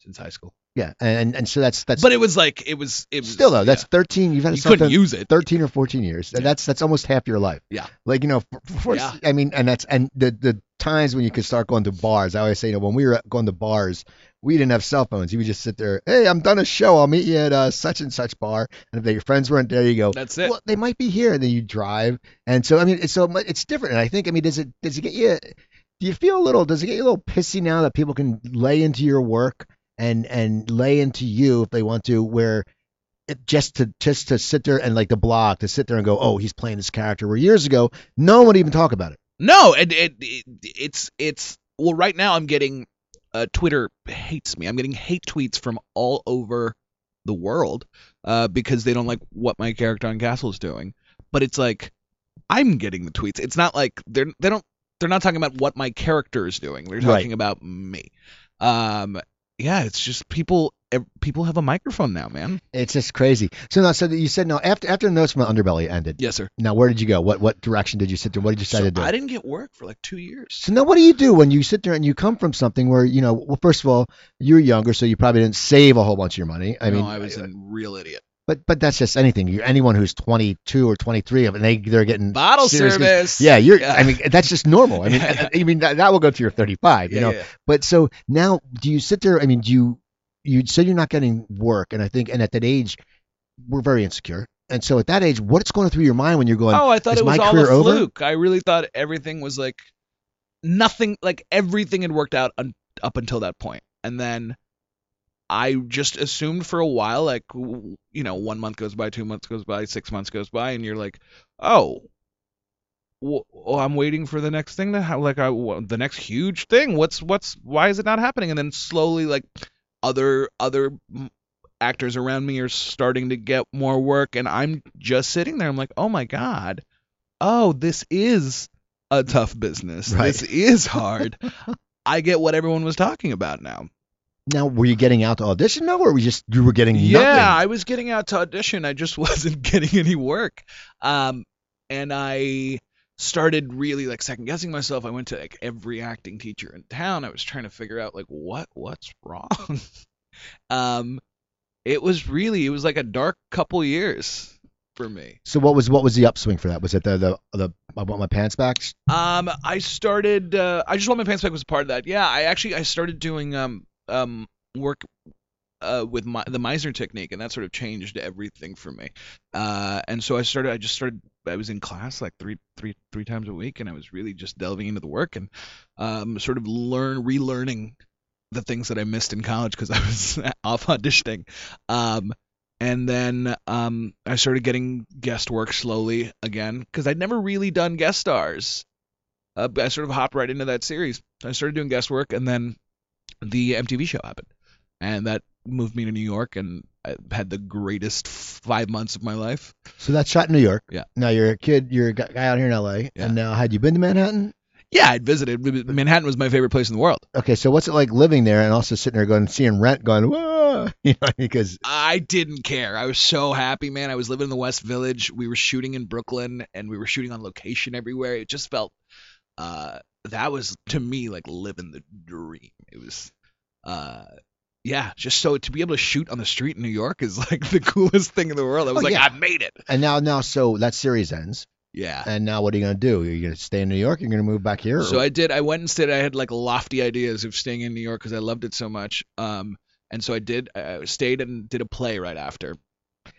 Since high school. Yeah, and and so that's that's But it was like it was it was still though. That's yeah. 13. You've had you couldn't use it. 13 or 14 years. Yeah. That's that's almost half your life. Yeah. Like you know, for, for, Yeah. I mean, and that's and the the times when you could start going to bars. I always say, you know, when we were going to bars we didn't have cell phones. You would just sit there. Hey, I'm done a show. I'll meet you at uh, such and such bar. And if your friends weren't there, you go. That's it. Well, they might be here. And then you drive. And so I mean, it's so it's different. And I think I mean, does it does it get you? Do you feel a little? Does it get you a little pissy now that people can lay into your work and and lay into you if they want to? Where it, just to just to sit there and like the blog to sit there and go, oh, he's playing this character. Where years ago, no one would even talk about it. No, and it, it it's it's well right now I'm getting uh, Twitter hates me. I'm getting hate tweets from all over the world uh, because they don't like what my character on Castle is doing. But it's like I'm getting the tweets. It's not like they're they don't they're not talking about what my character is doing. They're Right. talking about me. Um, yeah, it's just people people have a microphone now, man. It's just crazy. So now, so you said now after after the notes from Underbelly ended. Yes, sir. Now where did you go? What what direction did you sit there? What did you decide So to do? I didn't get work for like two years. So now, what do you do when you sit there and you come from something where you know? Well, first of all, you're younger, so you probably didn't save a whole bunch of your money. I No, mean, I was a real idiot. But but that's just anything. You anyone who's 22 or 23 and they they're getting Bottle serious- service. Yeah, you're. Yeah. I mean, that's just normal. I mean, Yeah. I mean that, that will go to your 35. You Yeah, know. yeah. But so now, do you sit there? I mean, do you you said you're not getting work, and I think, and at that age, we're very insecure. And so at that age, what's going through your mind when you're going? Oh, I thought is it was my all career a over? fluke. I really thought everything was like nothing. Like everything had worked out un- up until that point, and then I just assumed for a while, like you know, one month goes by, two months goes by, six months goes by, and you're like, oh. w- Oh, I'm waiting for the next thing to ha- like I, w- the next huge thing. What's what's why is it not happening? And then slowly, like other other actors around me are starting to get more work and I'm just sitting there I'm like, "Oh my god. Oh, this is a tough business. Right. This is hard." I get what everyone was talking about now. Now, were you getting out to audition now, or were you just you were getting Yeah, nothing? I was getting out to audition. I just wasn't getting any work. Um and I started really like second guessing myself. I went to like every acting teacher in town. I was trying to figure out like what what's wrong. um it was really it was like a dark couple years for me. So what was what was the upswing for that? Was it the the the I want my pants back? Um, I started. Uh, I just want my pants back was a part of that. Yeah, I actually I started doing um um work uh with my the Meisner technique, and that sort of changed everything for me. Uh, and so I started. I just started. I was in class like three three three times a week, and I was really just delving into the work and um sort of learn relearning the things that I missed in college because I was off auditioning. Um, and then um, I started getting guest work slowly again because I'd never really done guest stars. Uh, I sort of hopped right into that series. I started doing guest work, and then the MTV show happened, and that moved me to New York, and I had the greatest five months of my life. So that's shot in New York. Yeah. Now you're a kid. You're a guy out here in L.A. Yeah. And now, had you been to Manhattan? Yeah, I'd visited. Manhattan was my favorite place in the world. Okay, so what's it like living there and also sitting there going seeing rent going whoa, you know, because I didn't care. I was so happy, man. I was living in the West Village. We were shooting in Brooklyn, and we were shooting on location everywhere. It just felt uh, that was to me like living the dream. It was, uh, yeah, just so to be able to shoot on the street in New York is like the coolest thing in the world. I was Oh, like, yeah. I made it. and now now so that series ends, Yeah. and now what are you gonna do? Are you gonna stay in New York? You're gonna move back here? or- So I did. I went and stayed. I had like lofty ideas of staying in New York because I loved it so much. Um, and so I did. I stayed and did a play right after.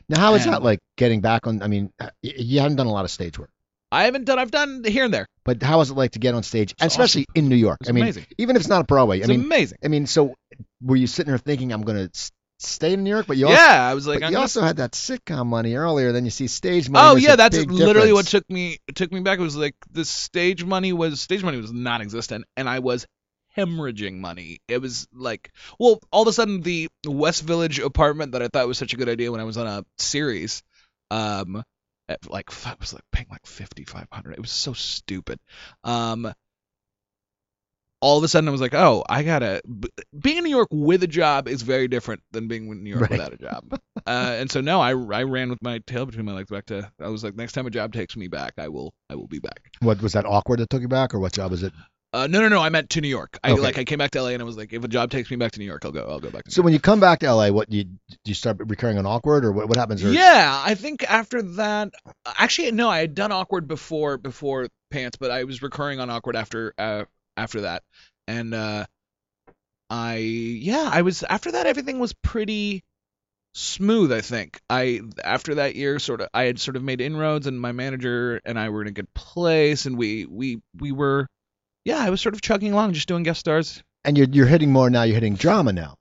now how is and- that like getting back on? I mean, you haven't done a lot of stage work, I haven't done. I've done here and there. but how is it like to get on stage, It's especially in New York? It's I mean, amazing. even if it's not a Broadway. I It's mean, amazing. I mean, so were you sitting there thinking I'm gonna stay in New York? But you also, yeah, I was like, I'm you also had that sitcom money earlier. Then you see stage money. Oh yeah, that's literally what took me took me back. It was like the stage money was stage money was non-existent, and I was hemorrhaging money. It was like, well, all of a sudden the West Village apartment that I thought was such a good idea when I was on a series, um, like I was like paying like fifty five hundred. It was so stupid. Um, all of a sudden I was like, oh, I gotta. b- Being in New York with a job is very different than being in New York Right. without a job. uh, and so no, I I ran with my tail between my legs back to. I was like, next time a job takes me back, I will I will be back. What was that awkward that took you back, or what job was it? Uh, no, no, no, I meant to New York. I Okay. like I came back to LA and I was like, if a job takes me back to New York, I'll go. I'll go back. To So New when you come back to LA, what do you do? You start recurring on awkward, or what, what happens? York. Yeah, I think after that, actually no, I had done awkward before before pants, but I was recurring on awkward after uh, after that, and uh, I yeah, I was after that everything was pretty smooth, I think. I after that year sort of I had sort of made inroads and my manager and I were in a good place and we we we were yeah, I was sort of chugging along just doing guest stars. And you're you're hitting more now. You're hitting drama now.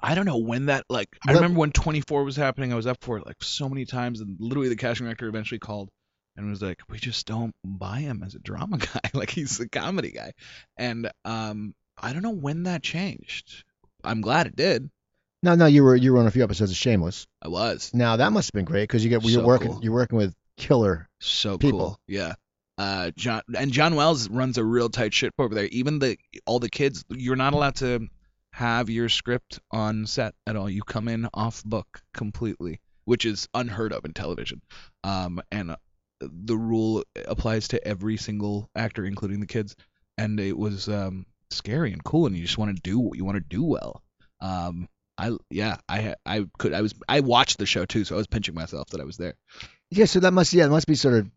I don't know when that like I remember when 24 was happening. I was up for it like so many times and literally the casting director eventually called and was like, "We just don't buy him as a drama guy. like he's a comedy guy." And um I don't know when that changed. I'm glad it did. No, no, you were you were on a few episodes of Shameless. I was. Now that must have been great because you get you're working cool. you're working with killer. So people. cool. Yeah. Uh, John and John Wells runs a real tight ship over there. Even the all the kids, you're not allowed to have your script on set at all. You come in off book completely, which is unheard of in television. Um, and uh, the rule applies to every single actor, including the kids. And it was um scary and cool, and you just want to do what you want to do well. Um, I yeah, I I could I was I watched the show too, so I was pinching myself that I was there. Yeah, so that must yeah, it must be sort of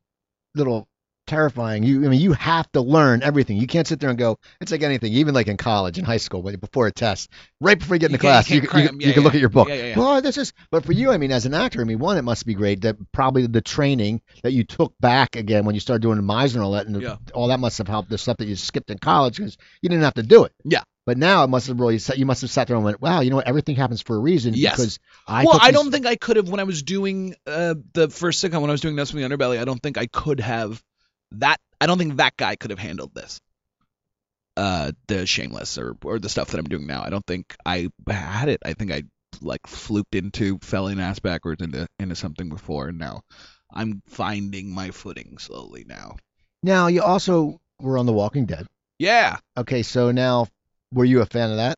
little terrifying. You I mean you have to learn everything. You can't sit there and go. It's like anything, even like in college, in high school, before a test, right before you get in the class, you you, you, can- Yeah, can look at your book. Yeah. Well, this is. But for you, I mean, as an actor, I mean, one, it must be great that probably the training that you took back again when you started doing the Meisner and all that, and all that must have helped. The stuff that you skipped in college because you didn't have to do it. Yeah. But now it must have really you must have sat there and went, wow, you know what? Everything happens for a reason. Yes. Because I well, I don't think I could have when I was doing uh, the first sitcom when I was doing Notes from the Underbelly. I don't think I could have that. I don't think that guy could have handled this. Uh, the Shameless or or the stuff that I'm doing now. I don't think I had it. I think I like fluked into fell in ass backwards into into something before, and now I'm finding my footing slowly now. Now you also were on The Walking Dead. Yeah. Okay, so now were you a fan of that?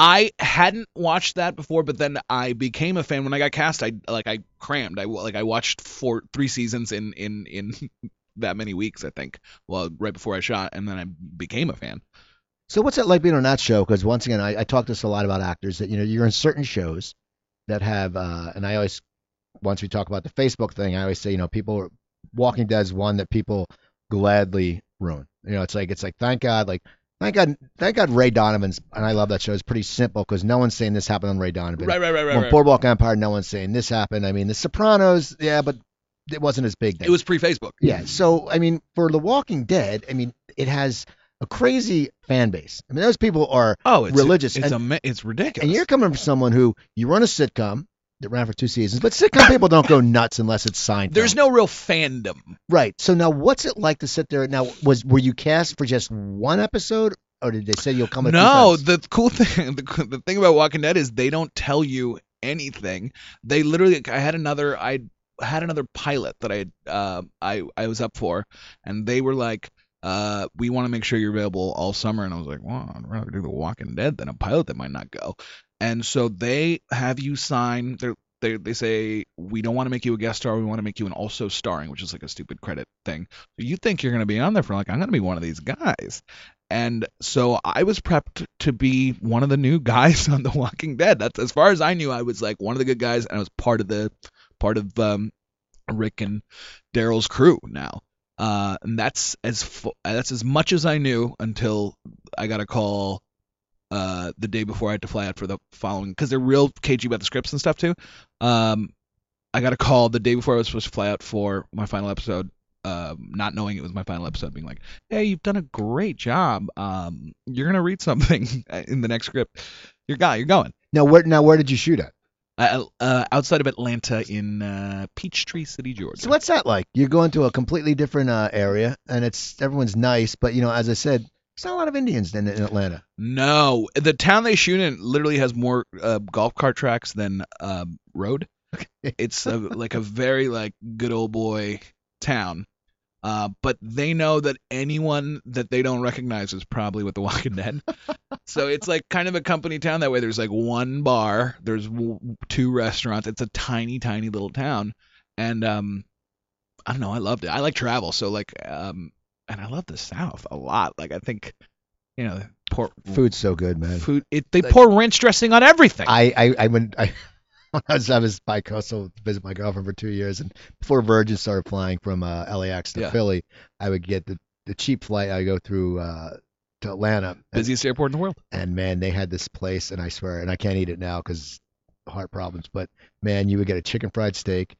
I hadn't watched that before, but then I became a fan when I got cast. I like I crammed. I like I watched four three seasons in in in that many weeks. I think. Well, right before I shot, and then I became a fan. So what's it like being on that show? Because once again, I, I talk to this a lot about actors that you know you're in certain shows that have, uh, and I always once we talk about the Facebook thing, I always say you know people Walking Dead's one that people gladly ruin. You know, it's like it's like thank God, like thank God, thank God Ray Donovan's, and I love that show. It's pretty simple because no one's saying this happened on Ray Donovan. Right, right, right, right. on right. Boardwalk Empire, no one's saying this happened. I mean, The Sopranos, yeah, but it wasn't as big. Then. It was pre Facebook. Yeah. So I mean, for The Walking Dead, I mean, it has a crazy fan base. I mean, those people are, Oh, it's Religious, It's and- a ma- it's ridiculous. and you're coming from someone who you run a sitcom that ran for two seasons, but sitcom people don't go nuts unless it's signed. There's no real fandom. right. So now, what's it like to sit there? Now, was were you cast for just one episode, or did they say you'll come? No, the cool thing, the, the thing about Walking Dead is they don't tell you anything. They literally, I had another, I had another pilot that I, uh, I, I was up for, and they were like, uh, we want to make sure you're available all summer, and I was like, well, I'd rather do The Walking Dead than a pilot that might not go, and so they have you sign. They they they say we don't want to make you a guest star, we want to make you an also starring, which is like a stupid credit thing. So you think you're gonna be on there for like I'm gonna be one of these guys. And so I was prepped to be one of the new guys on The Walking Dead. That's as far as I knew. I was like one of the good guys, and I was part of the part of um, Rick and Daryl's crew now. Uh, and that's as fu- that's as much as I knew until I got a call uh, the day before I had to fly out for the following because they're real cagey about the scripts and stuff too. Um, I got a call the day before I was supposed to fly out for my final episode, um, not knowing it was my final episode, being like, "Hey, you've done a great job. Um, you're gonna read something in the next script. You're guy, you're going." now where now where did you shoot at? Uh, uh, outside of Atlanta in uh, Peachtree City, Georgia. So what's that like? You're going to a completely different uh, area, and it's everyone's nice, but you know, as I said, there's not a lot of Indians in, in Atlanta. No, the town they shoot in literally has more uh, golf cart tracks than um, road. It's a, like a very like good old boy town. Uh, but they know that anyone that they don't recognize is probably with The Walking Dead. so it's like kind of a company town that way. There's like one bar, there's w- two restaurants. It's a tiny, tiny little town, and um, I don't know. I loved it. I like travel, so like um, and I love the South a lot. Like I think, you know, pour Food's so good, man. food. It they Like- pour ranch dressing on everything. I I I went I when I was I was bi-coastal to visit my girlfriend for two years, and before Virgin started flying from uh, LAX to Yeah. Philly, I would get the the cheap flight. I go through uh, to Atlanta. And, Busiest airport in the world. and man, they had this place, and I swear, and I can't eat it now because heart problems. But man, you would get a chicken fried steak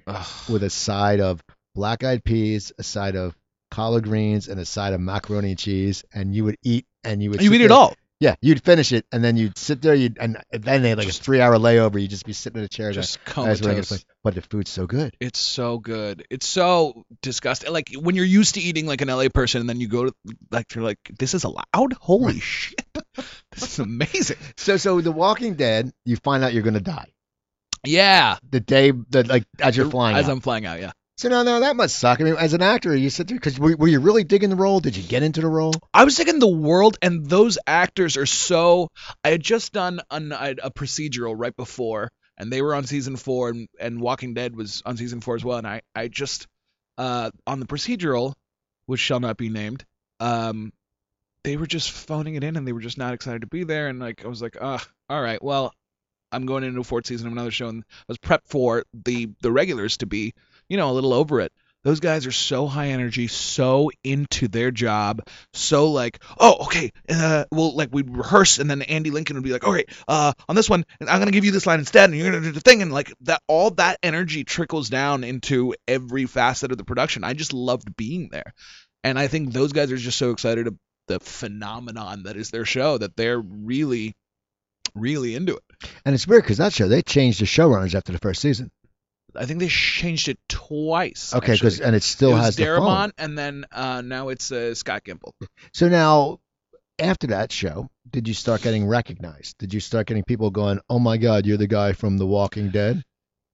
with a side of black eyed peas, a side of collard greens, and a side of macaroni and cheese, and you would eat, and you would. You eat it all. Yeah, you'd finish it, and then you'd sit there, you'd, and then they had like a three hour layover. You'd just be sitting in a chair. Just "Guys, we're gonna get comatose. place." But the food's so good. It's so good. It's so disgusting. Like when you're used to eating like an LA person, and then you go to like you're like, this is allowed. Holy shit, this is amazing. So, so The Walking Dead, you find out you're gonna die Yeah. the day that like as you're flying out. As out. I'm flying out, yeah. So no, no, that must suck. I mean, as an actor, you sit there because were, were you really digging the role? Did you get into the role? I was digging the world and those actors are so. I had just done an, a, a procedural right before, and they were on season four, and, and Walking Dead was on season four as well. And I, I just, uh, on the procedural, which shall not be named, um, they were just phoning it in, and they were just not excited to be there. And like, I was like, ah, all right, well, I'm going into a fourth season of another show, and I was prepped for the the regulars to be, you know, a little over it. Those guys are so high energy, so into their job, so like, oh, okay, uh, well, like we'd rehearse, and then Andy Lincoln would be like, okay, uh, on this one, and I'm gonna give you this line instead, and you're gonna do the thing, and like that, all that energy trickles down into every facet of the production. I just loved being there, and I think those guys are just so excited of the phenomenon that is their show that they're really, really into it. And it's weird because that show they changed the showrunners after the first season. I think they changed it twice. Okay, because and it still it was has the phone. And then uh, now it's uh, Scott Gimple. So now, after that show, did you start getting recognized? Did you start getting people going, "Oh my God, you're the guy from The Walking Dead"?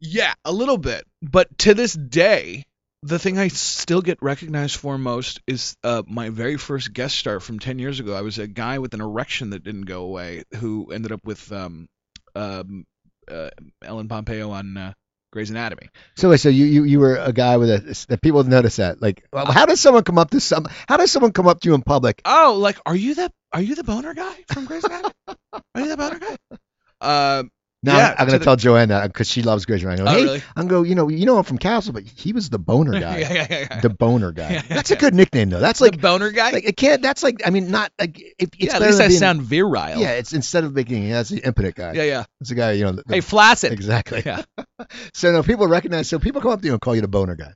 Yeah, a little bit. But to this day, the thing I still get recognized for most is uh, my very first guest star from 10 years ago. I was a guy with an erection that didn't go away who ended up with um, um, uh, Ellen Pompeo on uh, Grey's Anatomy. So so you, you you were a guy with a that people notice that. Like, well, how does someone come up to some? How does someone come up to you in public? Oh, like, are you that? Are you the boner guy from Grey's Anatomy? are you the boner guy? Um, Now Yeah, I'm, I'm to gonna the- tell Joanne that because she loves Grey's Anatomy. Go, oh, hey, really? I'm go, you know, you know him from Castle, but he was the boner guy. yeah, yeah, yeah. The boner guy. That's a good nickname though. That's like the like, boner guy. like it can't. That's like, I mean, not like it, it's yeah, at least I being- sound virile. Yeah, it's instead of making that's the impotent guy. yeah, yeah. It's a guy, you know. the- Hey, flaccid. exactly. Yeah. So no, people recognize. So people come up to you and call you the boner guy.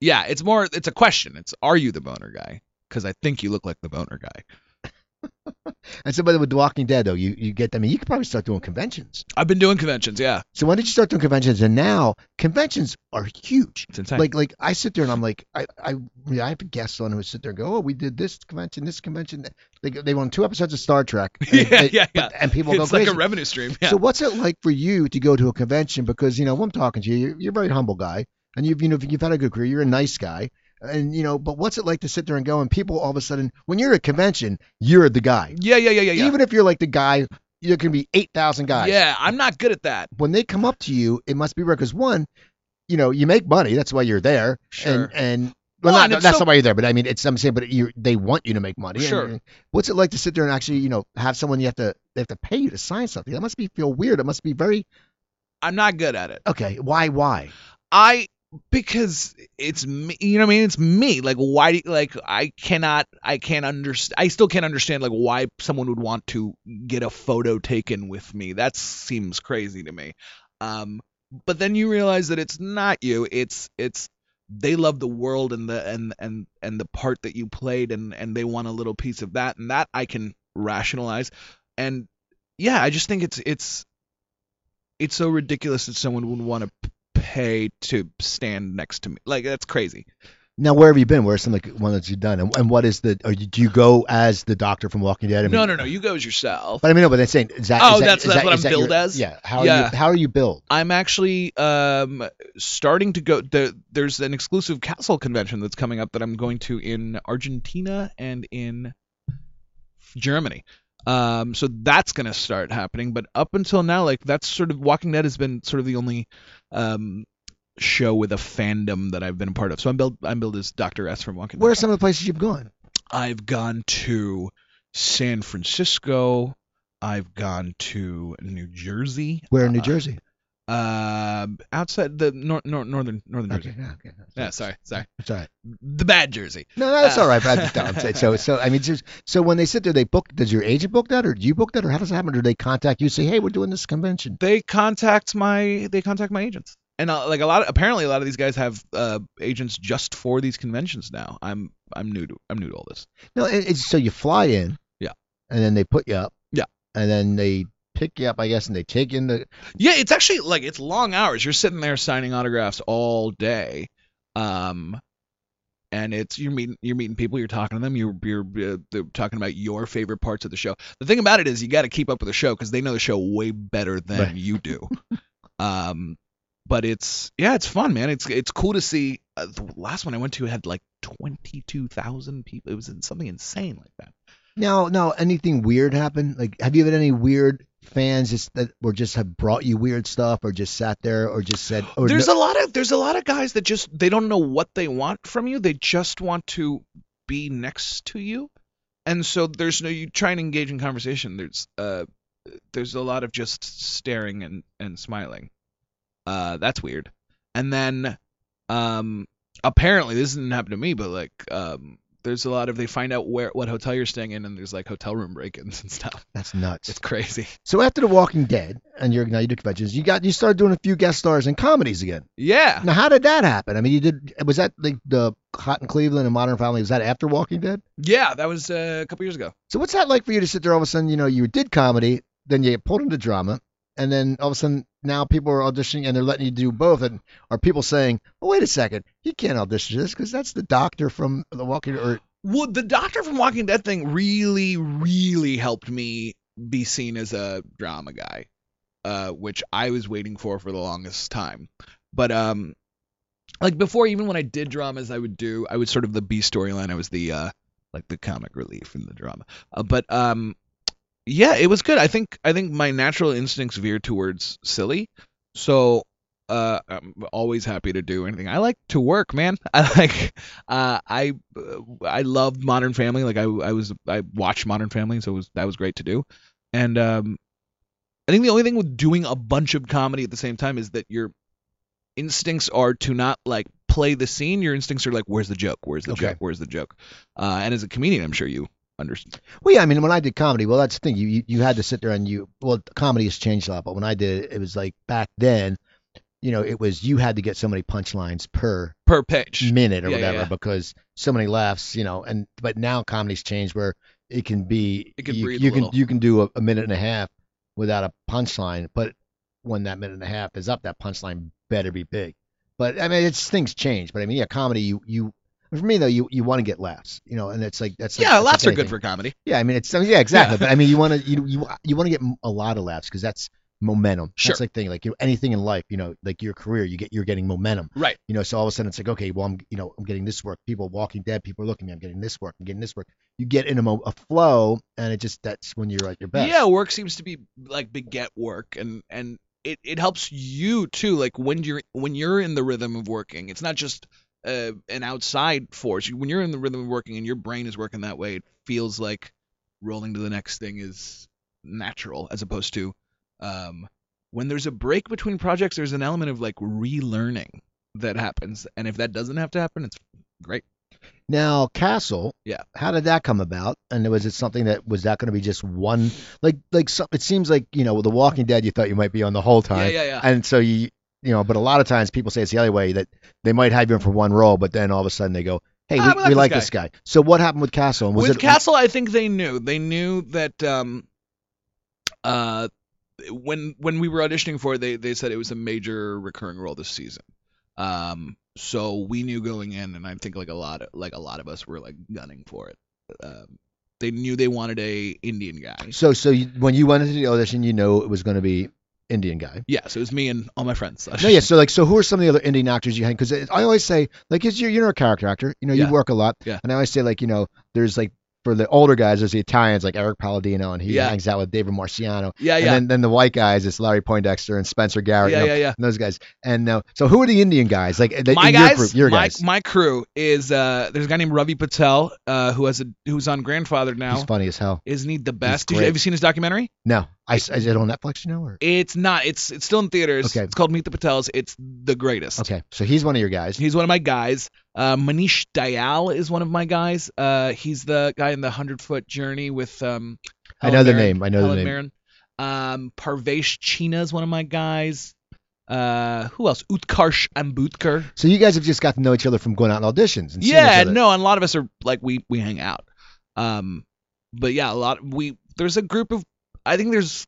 Yeah, it's more. It's a question. It's are you the boner guy? Because I think you look like the boner guy. And so, but with The Walking Dead though, you you get. I mean, you could probably start doing conventions. I've been doing conventions. Yeah, So when did you start doing conventions? And now conventions are huge. it's insane. Like like I sit there and I'm like I I I have guests on who sit there and go, oh, we did this convention, this convention. They they won two episodes of Star Trek. And yeah, they- yeah, but- yeah. And people go It's like crazy. a revenue stream. Yeah. So what's it like for you to go to a convention? Because you know, when I'm talking to you, you're, you're a very humble guy, and you've you know you've had a good career. You're a nice guy, and you know. But what's it like to sit there and go and people all of a sudden, when you're at a convention, you're the guy. yeah, yeah, yeah, yeah, yeah. Even if you're like the guy, there can be eight thousand guys. yeah, I'm not good at that. When they come up to you, it must be rare because one, you know, you make money. That's why you're there. Sure. And and well, Well, not and that's so- not why you're there, but I mean, it's I'm saying, but you they want you to make money. and- Sure. and what's it like to sit there and actually, you know, have someone you have to they have to pay you to sign something? That must be feel weird. It must be very I'm not good at it. okay. Why? Why? I because it's me. You know what I mean? It's me. Like why? do- Like I cannot. I can't understand. I still can't understand like why someone would want to get a photo taken with me. That seems crazy to me. Um, but then you realize that it's not you. It's it's they love the world and the and and and the part that you played and and they want a little piece of that and that I can rationalize. And yeah, I just think it's it's it's so ridiculous that someone would want to pay to stand next to me. Like that's crazy. Now, where have you been? Where's some like one that you've done? And, and what is the? You, do you go as the doctor from Walking Dead? I mean, no, no, no. You go as yourself. But I mean, no. But they're saying is that? Oh, is that- that's- is that's that- what I'm that billed your- as? Yeah. How Yeah. are you? How are you billed? I'm actually um starting to go. There, there's an exclusive castle convention that's coming up that I'm going to in Argentina and in Germany. Um, so that's gonna start happening. But up until now, like that's sort of Walking Dead has been sort of the only um show with a fandom that I've been a part of. So I'm billed. I'm billed as Doctor S from Walking Dead. Where are some of the places you've gone? I've gone to San Francisco. I've gone to New Jersey. Where in New Uh, Jersey? Uh, outside the nor- nor- northern northern Jersey. Okay, okay. Yeah, sorry, sorry. It's all right. The bad Jersey. No, no, that's Uh, all right. But saying so. So I mean, just so when they sit there, they book. Does your agent book that, or do you book that, or how does it happen? Do they contact you, say, hey, we're doing this convention? They contact my they contact my agents. And uh, like a lot of apparently a lot of these guys have uh, agents just for these conventions now. I'm I'm new to I'm new to all this. No, it's so you fly in. Yeah. And then they put you up. Yeah. And then they pick you up, I guess, and they take you into. Yeah, it's actually like it's long hours. You're sitting there signing autographs all day, um, and it's you're meeting you're meeting people. You're talking to them. You're you're uh, talking about your favorite parts of the show. The thing about it is you got to keep up with the show because they know the show way better than Right. you do. um, but it's yeah, it's fun, man. It's it's cool to see. Uh, the last one I went to had like twenty two thousand people. It was something insane like that. Now, now, anything weird happen? Like, have you had any weird fans just that were just have brought you weird stuff, or just sat there, or just said, or there's no- a lot of there's a lot of guys that just they don't know what they want from you. They just want to be next to you, and so there's no you try and engage in conversation. There's uh there's a lot of just staring and and smiling. Uh, that's weird. And then um apparently this didn't happen to me, but like um there's a lot of they find out where what hotel you're staying in, and there's like hotel room break-ins and stuff. that's nuts. It's crazy. So after The Walking Dead, and you're now you do conventions, you got you started doing a few guest stars in comedies again. Yeah. Now, how did that happen? I mean, you did was that like the Hot in Cleveland and Modern Family? Was that after Walking Dead? Yeah, that was uh, a couple years ago. So what's that like for you to sit there all of a sudden? You know, you did comedy, then you pulled into drama, and then all of a sudden now people are auditioning and they're letting you do both. And are people saying, "Oh, wait a second, you can't audition this because that's the doctor from The Walking Dead"? Well, the Doctor from Walking Dead thing really, really helped me be seen as a drama guy, uh, which I was waiting for for the longest time. But um, like before, even when I did dramas, I would do I was sort of the B storyline. I was the uh, like the comic relief in the drama. Uh, but um, yeah, it was good. I think I think my natural instincts veer towards silly, so uh, I'm always happy to do anything. I like to work, man. I like uh, I uh, I loved Modern Family. Like I I was I watched Modern Family, so it was that was great to do. And um, I think the only thing with doing a bunch of comedy at the same time is that your instincts are to not like play the scene. Your instincts are like, where's the joke? Where's the Okay. joke? Where's the joke? Uh, and as a comedian, I'm sure you understand. well, yeah, I mean, when I did comedy, well, that's the thing. You you, you had to sit there and you well, comedy has changed a lot, but when I did it, it was like back then. You know, it was you had to get so many punchlines per Per pitch. minute or Yeah, whatever yeah. because so many laughs, you know, and but now comedy's changed where it can be It can you, you can you can do a, a minute and a half without a punchline, but when that minute and a half is up, that punchline better be big. But I mean, it's things change. But I mean, yeah, comedy you you for me though you you want to get laughs, you know, and it's like that's Yeah, that's laughs like are good for comedy. Yeah, I mean it's yeah exactly. Yeah. But I mean you want to you you you want to get a lot of laughs because that's momentum. Sure. That's like thing like you know, anything in life, you know, like your career, you get you're getting momentum Right. you know, so all of a sudden it's like, okay, well, I'm, you know, I'm getting this work. People Walking Dead, people are looking at me. I'm getting this work. I'm getting this work. You get in a, mo- a flow, and it just that's when you're at your best. Yeah, work seems to be like beget work, and and it, it helps you too. Like when you're when you're in the rhythm of working, it's not just uh, an outside force. When you're in the rhythm of working and your brain is working that way, it feels like rolling to the next thing is natural, as opposed to um, when there's a break between projects. There's an element of like relearning that happens, and if that doesn't have to happen, it's great. Now Castle. Yeah. How did that come about? And was it something that was that going to be just one? Like like some, it seems like you know with The Walking Dead, you thought you might be on the whole time, Yeah, yeah, yeah. and so you you know, but a lot of times people say it's the other way that they might have you in for one role, but then all of a sudden they go, hey, Ah, we, we we like like this this guy. So what happened with Castle? And was with it Castle, I think they knew. They knew that um, uh, when when we were auditioning for it, they they said it was a major recurring role this season. Um, so we knew going in, and I think like a lot of like a lot of us were like gunning for it. Um, they knew they wanted a Indian guy. So so you, when you went into the audition, you know it was going to be Indian guy. Yeah, so it was me and all my friends. No, yeah. So like, so who are some of the other Indian actors you had? Because I always say, like, 'cause you're you're a character actor. You know, you Yeah. work a lot. Yeah. And I always say, like, you know, there's like for the older guys, there's the Italians like Erik Palladino, and he Yeah. hangs out with David Marciano. Yeah, yeah. And then then the white guys, it's Larry Poindexter and Spencer Garrett. yeah, you know, yeah, yeah. and those guys. And uh, so who are the Indian guys? Like that, my guys, your group, your my, guys. my crew is uh, there's a guy named Ravi Patel uh, who has a who's on Grandfather now. He's funny as hell. Isn't he the best? Did you, have you seen his documentary? No, I, is it on Netflix, you know? Or? It's not. It's it's still in theaters. Okay. It's called Meet the Patels. It's the greatest. Okay, so he's one of your guys. He's one of my guys. Uh, Manish Dayal is one of my guys. Uh, he's the guy in the hundred foot journey with um. I Helen know the Mirren- name. I know the Helen name. Mirren. Um, Parvesh Cheena is one of my guys. Uh, who else? Utkarsh Ambudkar. So you guys have just got to know each other from going out in auditions and Yeah, no, and a lot of us are like we we hang out. Um, but yeah, a lot we there's a group of I think there's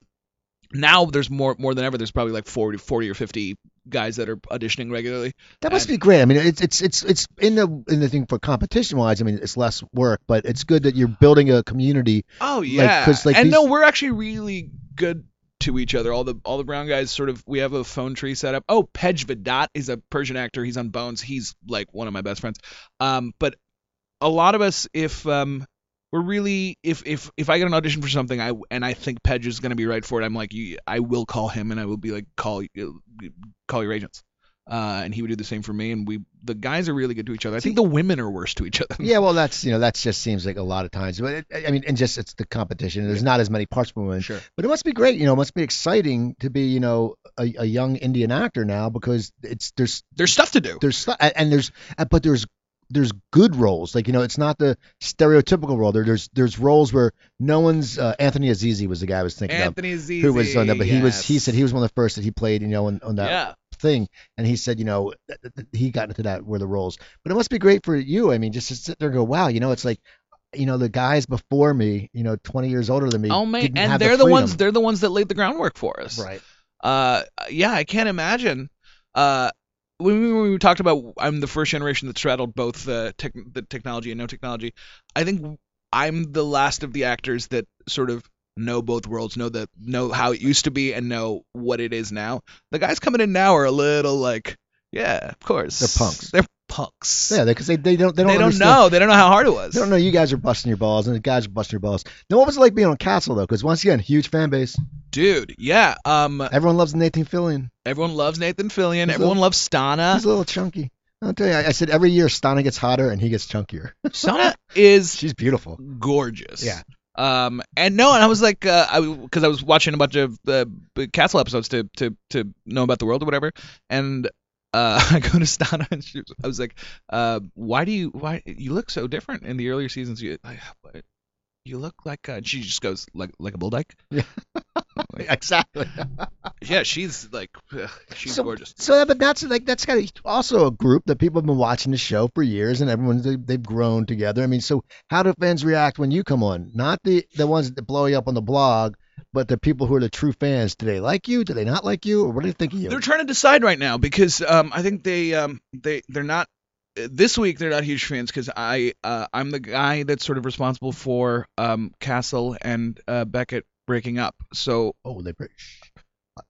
now there's more more than ever. There's probably like 40, 40 or fifty guys that are auditioning regularly. That must And- be great. I mean, it's it's it's it's in the in the thing for competition wise. I mean, it's less work, but it's good that you're building a community. Oh yeah, 'cause, like, and these- no, we're actually really good to each other. All the all the brown guys sort of we have a phone tree set up. Oh, Pej Vahdat is a Persian actor. He's on Bones. He's like one of my best friends. Um, but a lot of us, if um, we're really if if if I get an audition for something, I and I think Pej is gonna be right for it, I'm like, you, I will call him and I will be like, call call your agents. Uh, and he would do the same for me, and we the guys are really good to each other. I think the women are worse to each other. Yeah, well, that's you know that just seems like a lot of times, but it, I mean, and just it's the competition. There's not as many parts for women, Sure. but it must be great. You know, it must be exciting to be you know a, a young Indian actor now because it's there's There's stuff to do. there's and there's but there's there's good roles like you know it's not the stereotypical role there there's there's roles where no one's uh, Anthony Azizi was the guy I was thinking Anthony Azizi, who was on that but he was he said he was one of the first that he played you know on, on that yeah. thing and he said you know th- th- he got into that were the roles but it must be great for you I mean just to sit there and go wow you know it's like you know the guys before me you know 20 years older than me Oh man, and they're the, the, ones they're the ones that laid the groundwork for us. right Uh, yeah, I can't imagine. Uh, when we, when we talked about I'm the first generation that straddled both uh, tech, the technology and no technology. I think I'm the last of the actors that sort of know both worlds, know the know how it used to be, and know what it is now. The guys coming in now are a little like, yeah, of course, They're punks. They're punks. yeah because they, they don't they don't they don't understand- know. They don't know how hard it was. They don't know you guys are busting your balls, and the guys are busting your balls. Now, what was it like being on Castle though? Because once again, huge fan base. dude. Yeah. Um. Everyone loves Nathan Fillion. Everyone loves Nathan Fillion. He's Everyone little- loves Stana. He's a little chunky. I'll tell you, I, I said every year Stana gets hotter and he gets chunkier. Stana is She's beautiful. gorgeous. Yeah. Um, and no, and I was like, uh, I because I was watching a bunch of the uh, Castle episodes to to to know about the world or whatever, and uh, I go to Stana and she, I was like, uh, why do you why you look so different in the earlier seasons? You like, you look like uh, she just goes like like a bull dyke. Exactly. Yeah, she's like she's So- gorgeous. So, but that's like that's kind of also a group that people have been watching the show for years, and everyone's they, they've grown together. I mean, so how do fans react when you come on? Not the the ones that blow you up on the blog, but the people who are the true fans. Do they like you? Do they not like you? Or what do they think of you? They're trying to decide right now because um, I think they um, they they're not this week they're not huge fans because I uh, I'm the guy that's sort of responsible for um, Castle and uh, Beckett breaking up. So oh, they.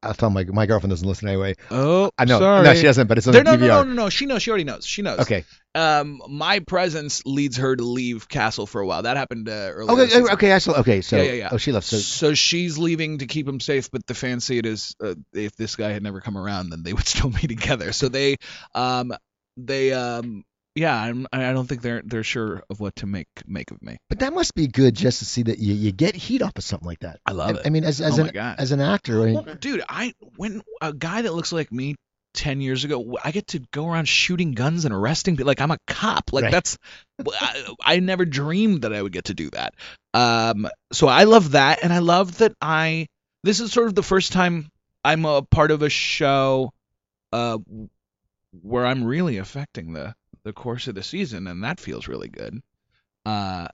I'll tell my my girlfriend doesn't listen anyway. oh I know. sorry. No, she doesn't, but it's on They're- the no, DVR. no, no, no, no. She knows. She already knows. She knows. Okay. Um, my presence leads her to leave Castle for a while. That happened uh, earlier. Okay. Okay. Actually, okay. So. Yeah, yeah, yeah. Oh, she left. So. So she's leaving to keep him safe, but the fancy see it as uh, if this guy had never come around, then they would still be together. So they, um, they, um, yeah, I'm, I don't think they're they're sure of what to make make of me. But that must be good just to see that you, you get heat off of something like that. I love I, it. I mean, as as oh an as an actor, I mean, Well, dude, I when a guy that looks like me. 10 years ago I get to go around shooting guns and arresting people like I'm a cop. Like Right. that's I, I never dreamed that I would get to do that. Um so I love that and I love that I this is sort of the first time I'm a part of a show uh where I'm really affecting the the course of the season and that feels really good. Uh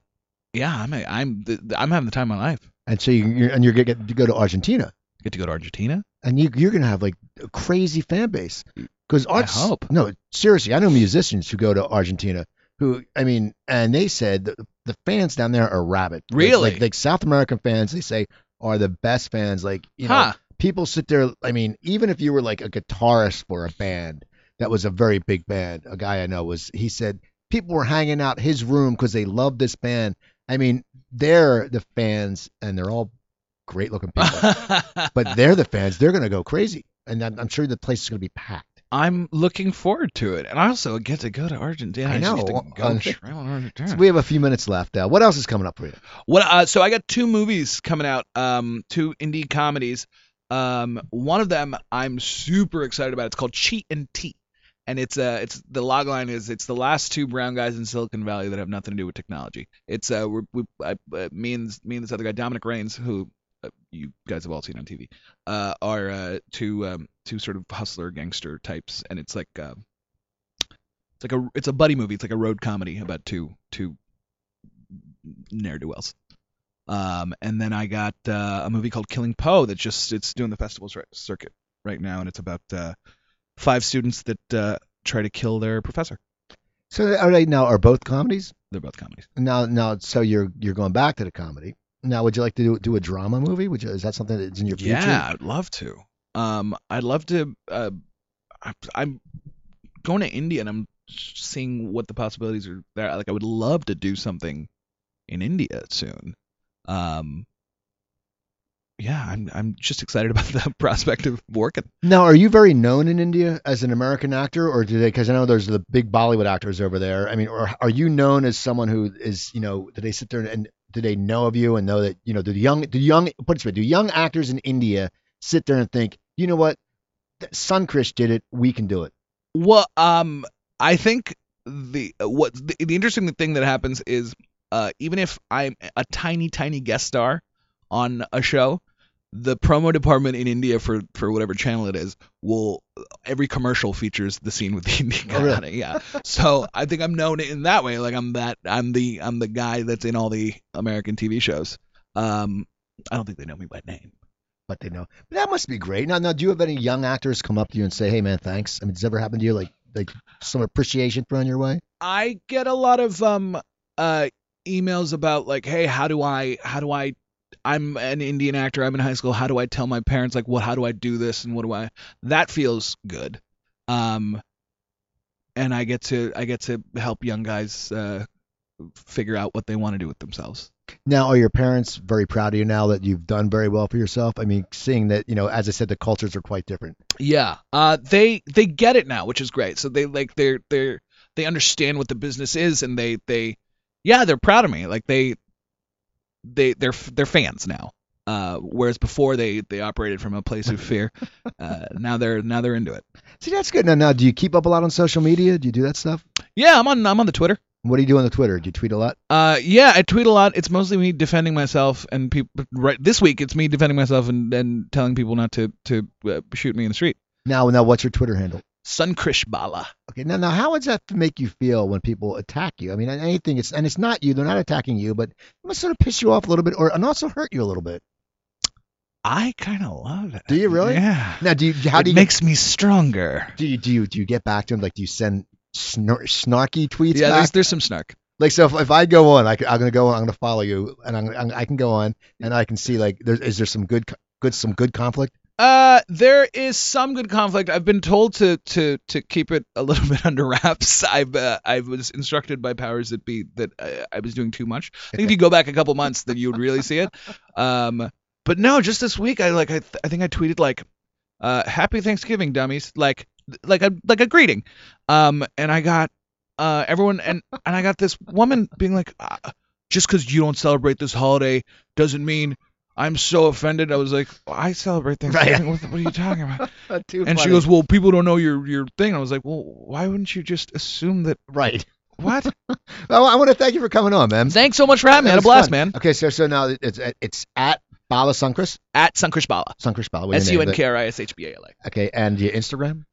yeah I'm a, I'm the, I'm having the time of my life. And so you you're, and you're gonna get to go to Argentina, get to go to Argentina and you you're gonna have like a crazy fan base because I arts. hope. No, seriously, I know musicians who go to Argentina who I mean, and they said that the fans down there are rabid. Like- Really? like, like South American fans, they say are the best fans. Like you know, huh people sit there. I mean, even if you were like a guitarist for a band that was a very big band, a guy I know was, he said people were hanging out his room because they loved this band. I mean, they're the fans, and they're all great looking people, but they're the fans. They're gonna go crazy, and I'm, I'm sure the place is gonna be packed. I'm looking forward to it, and I also get to go to Argentina. I get know. to Uh, travel in Argentina. So we have a few minutes left. Uh, what else is coming up for you? What? Uh, so I got two movies coming out, um, two indie comedies. Um, one of them I'm super excited about. It's called Chee and T, and it's uh, it's the log line is it's the last two brown guys in Silicon Valley that have nothing to do with technology. It's uh, we're, we, I, uh, me and me and this other guy Dominic Rains, who you guys have all seen on TV, uh, are uh, two um, two sort of hustler gangster types, and it's like uh, it's like a it's a buddy movie. It's like a road comedy about two two ne'er do wells. Um, and then I got uh, a movie called Killing Poe that just it's doing the festival cir- circuit right now, and it's about uh, five students that uh, try to kill their professor. So are they now are both comedies? They're both comedies. Now, now, so you're you're going back to the comedy. Now, would you like to do, do a drama movie? Would you, is that something that's in your future? Yeah, I'd love to. Um, I'd love to. Uh, I, I'm going to India and I'm seeing what the possibilities are there. Like, I would love to do something in India soon. Um, yeah, I'm I'm just excited about the prospect of working. Now, are you very known in India as an American actor, or do they? Because I know there's the big Bollywood actors over there. I mean, or are you known as someone who is, you know, do they sit there and do they know of you and know that, you know, do the young, do young, put it do young actors in India sit there and think, you know what, Sunkrish did it, we can do it. Well, um, I think the what the, the interesting thing that happens is uh, even if I'm a tiny, tiny guest star on a show, the promo department in India for for whatever channel it is will every commercial features the scene with the Indian guy Oh, really? Yeah. So I think I'm known in that way. Like I'm that I'm the I'm the guy that's in all the American TV shows. Um, I don't think they know me by name. But they know. But that must be great. Now, now, do you have any young actors come up to you and say, "Hey, man, thanks"? I mean, does it ever happen to you, like, like some appreciation thrown your way? I get a lot of um uh emails about like, hey, how do I how do I I'm an Indian actor, I'm in high school, how do I tell my parents like what how do I do this and what do I that feels good. Um and I get to I get to help young guys uh figure out what they want to do with themselves. Now, are your parents very proud of you now that you've done very well for yourself? I mean, seeing that, you know, as I said, the cultures are quite different. Yeah. Uh they they get it now, which is great. So they like they're they're they understand what the business is and they they yeah, they're proud of me. Like they they they're they're fans now. Uh whereas before they they operated from a place of fear. Uh now they're now they're into it. See, that's good. Now, now, do you keep up a lot on social media? Do you do that stuff? Yeah, I'm on I'm on the Twitter. What do you do on the Twitter? Do you tweet a lot? Uh yeah, I tweet a lot. It's mostly me defending myself and people right this week it's me defending myself and and telling people not to to uh, shoot me in the street. Now, now, what's your Twitter handle? Sunkrish Bala. Okay, now, now, how does that make you feel when people attack you? I mean, anything, it's and it's not you; they're not attacking you, but it must sort of piss you off a little bit, or and also hurt you a little bit. I kind of love it. Do you really? Yeah. Now, do you? How it do you? makes me stronger. do you do you do you get back to them? Like, do you send snor- snarky tweets yeah, back? there's there's some snark. Like, so if, if I go on, I, am gonna go on. I'm gonna follow you, and I'm, I'm I can go on, and I can see like, there's is there some good good some good conflict? Uh, there is some good conflict. I've been told to to to keep it a little bit under wraps. I've uh, I was instructed by powers that be that I, I was doing too much. I think if you go back a couple months, then you would really see it. Um, but no, just this week, I like I, th- I think I tweeted like, uh, "Happy Thanksgiving, dummies!" Like like a like a greeting. Um, and I got uh everyone and and I got this woman being like, uh, "Just because you don't celebrate this holiday doesn't mean." I'm so offended. I was like, I celebrate Thanksgiving. What, what are you talking about? And she goes, Well, people don't know your your thing. I was like, Well, why wouldn't you just assume that? right. What? Well, I want to thank you for coming on, man. Thanks so much for having me. Had a blast, fun. man. Okay, so so now it's it's at Bala Sunkris, At Sunkrish Bala. Sunkris Bala. S U? N K R I S H B A L A. Okay, and your Instagram.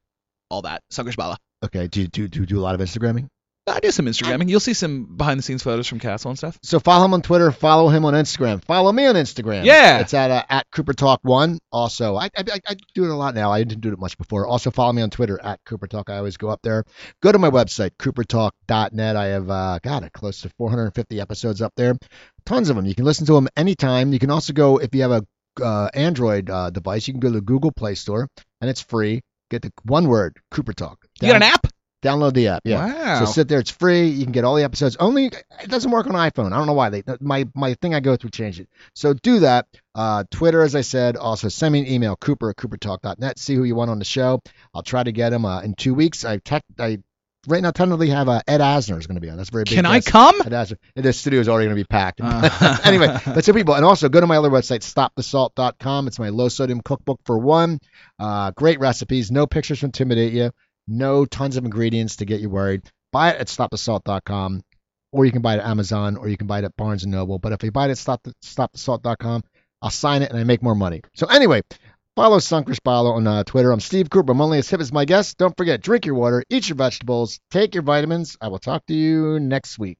All that. Sunkrish Bala. Okay, do you do, do you do a lot of Instagramming? I do some Instagramming. You'll see some behind the scenes photos from Castle and stuff. So follow him on Twitter, follow him on Instagram, follow me on Instagram. Yeah. it's at uh, at Cooper Talk One. Also, I, I I I do it a lot now. I didn't do it much before. Also follow me on Twitter at Cooper Talk. I always go up there. Go to my website coopertalk.net. I have uh, got it close to 450 episodes up there. Tons of them. You can listen to them anytime. You can also go if you have a uh, Android uh, device. You can go to the Google Play Store and it's free. Get the one word Cooper Talk. You got an app? Download the app. Yeah. Wow. So sit there. It's free. You can get all the episodes. Only it doesn't work on iPhone. I don't know why. They my my thing I go through changed it. So do that. Uh, Twitter, as I said. Also send me an email. Cooper at coopertalk.net. See who you want on the show. I'll try to get him uh, in two weeks. I tech I right now tentatively have uh, Ed Asner is going to be on. That's very big. Can I come? Ed Asner. The studio is already going to be packed. Uh. anyway, but so people, and also go to my other website, stopthesalt.com. It's my low sodium cookbook for one. Uh, great recipes, no pictures to intimidate you, no tons of ingredients to get you worried. Buy it at stopthesalt.com, or you can buy it at Amazon, or you can buy it at Barnes and Noble. But if you buy it at stop stopthesalt.com, I'll sign it and I make more money. So anyway, follow Sunkers Balo on uh, Twitter. I'm Steve Cooper. I'm only as hip as my guest. Don't forget, drink your water, eat your vegetables, take your vitamins. I will talk to you next week.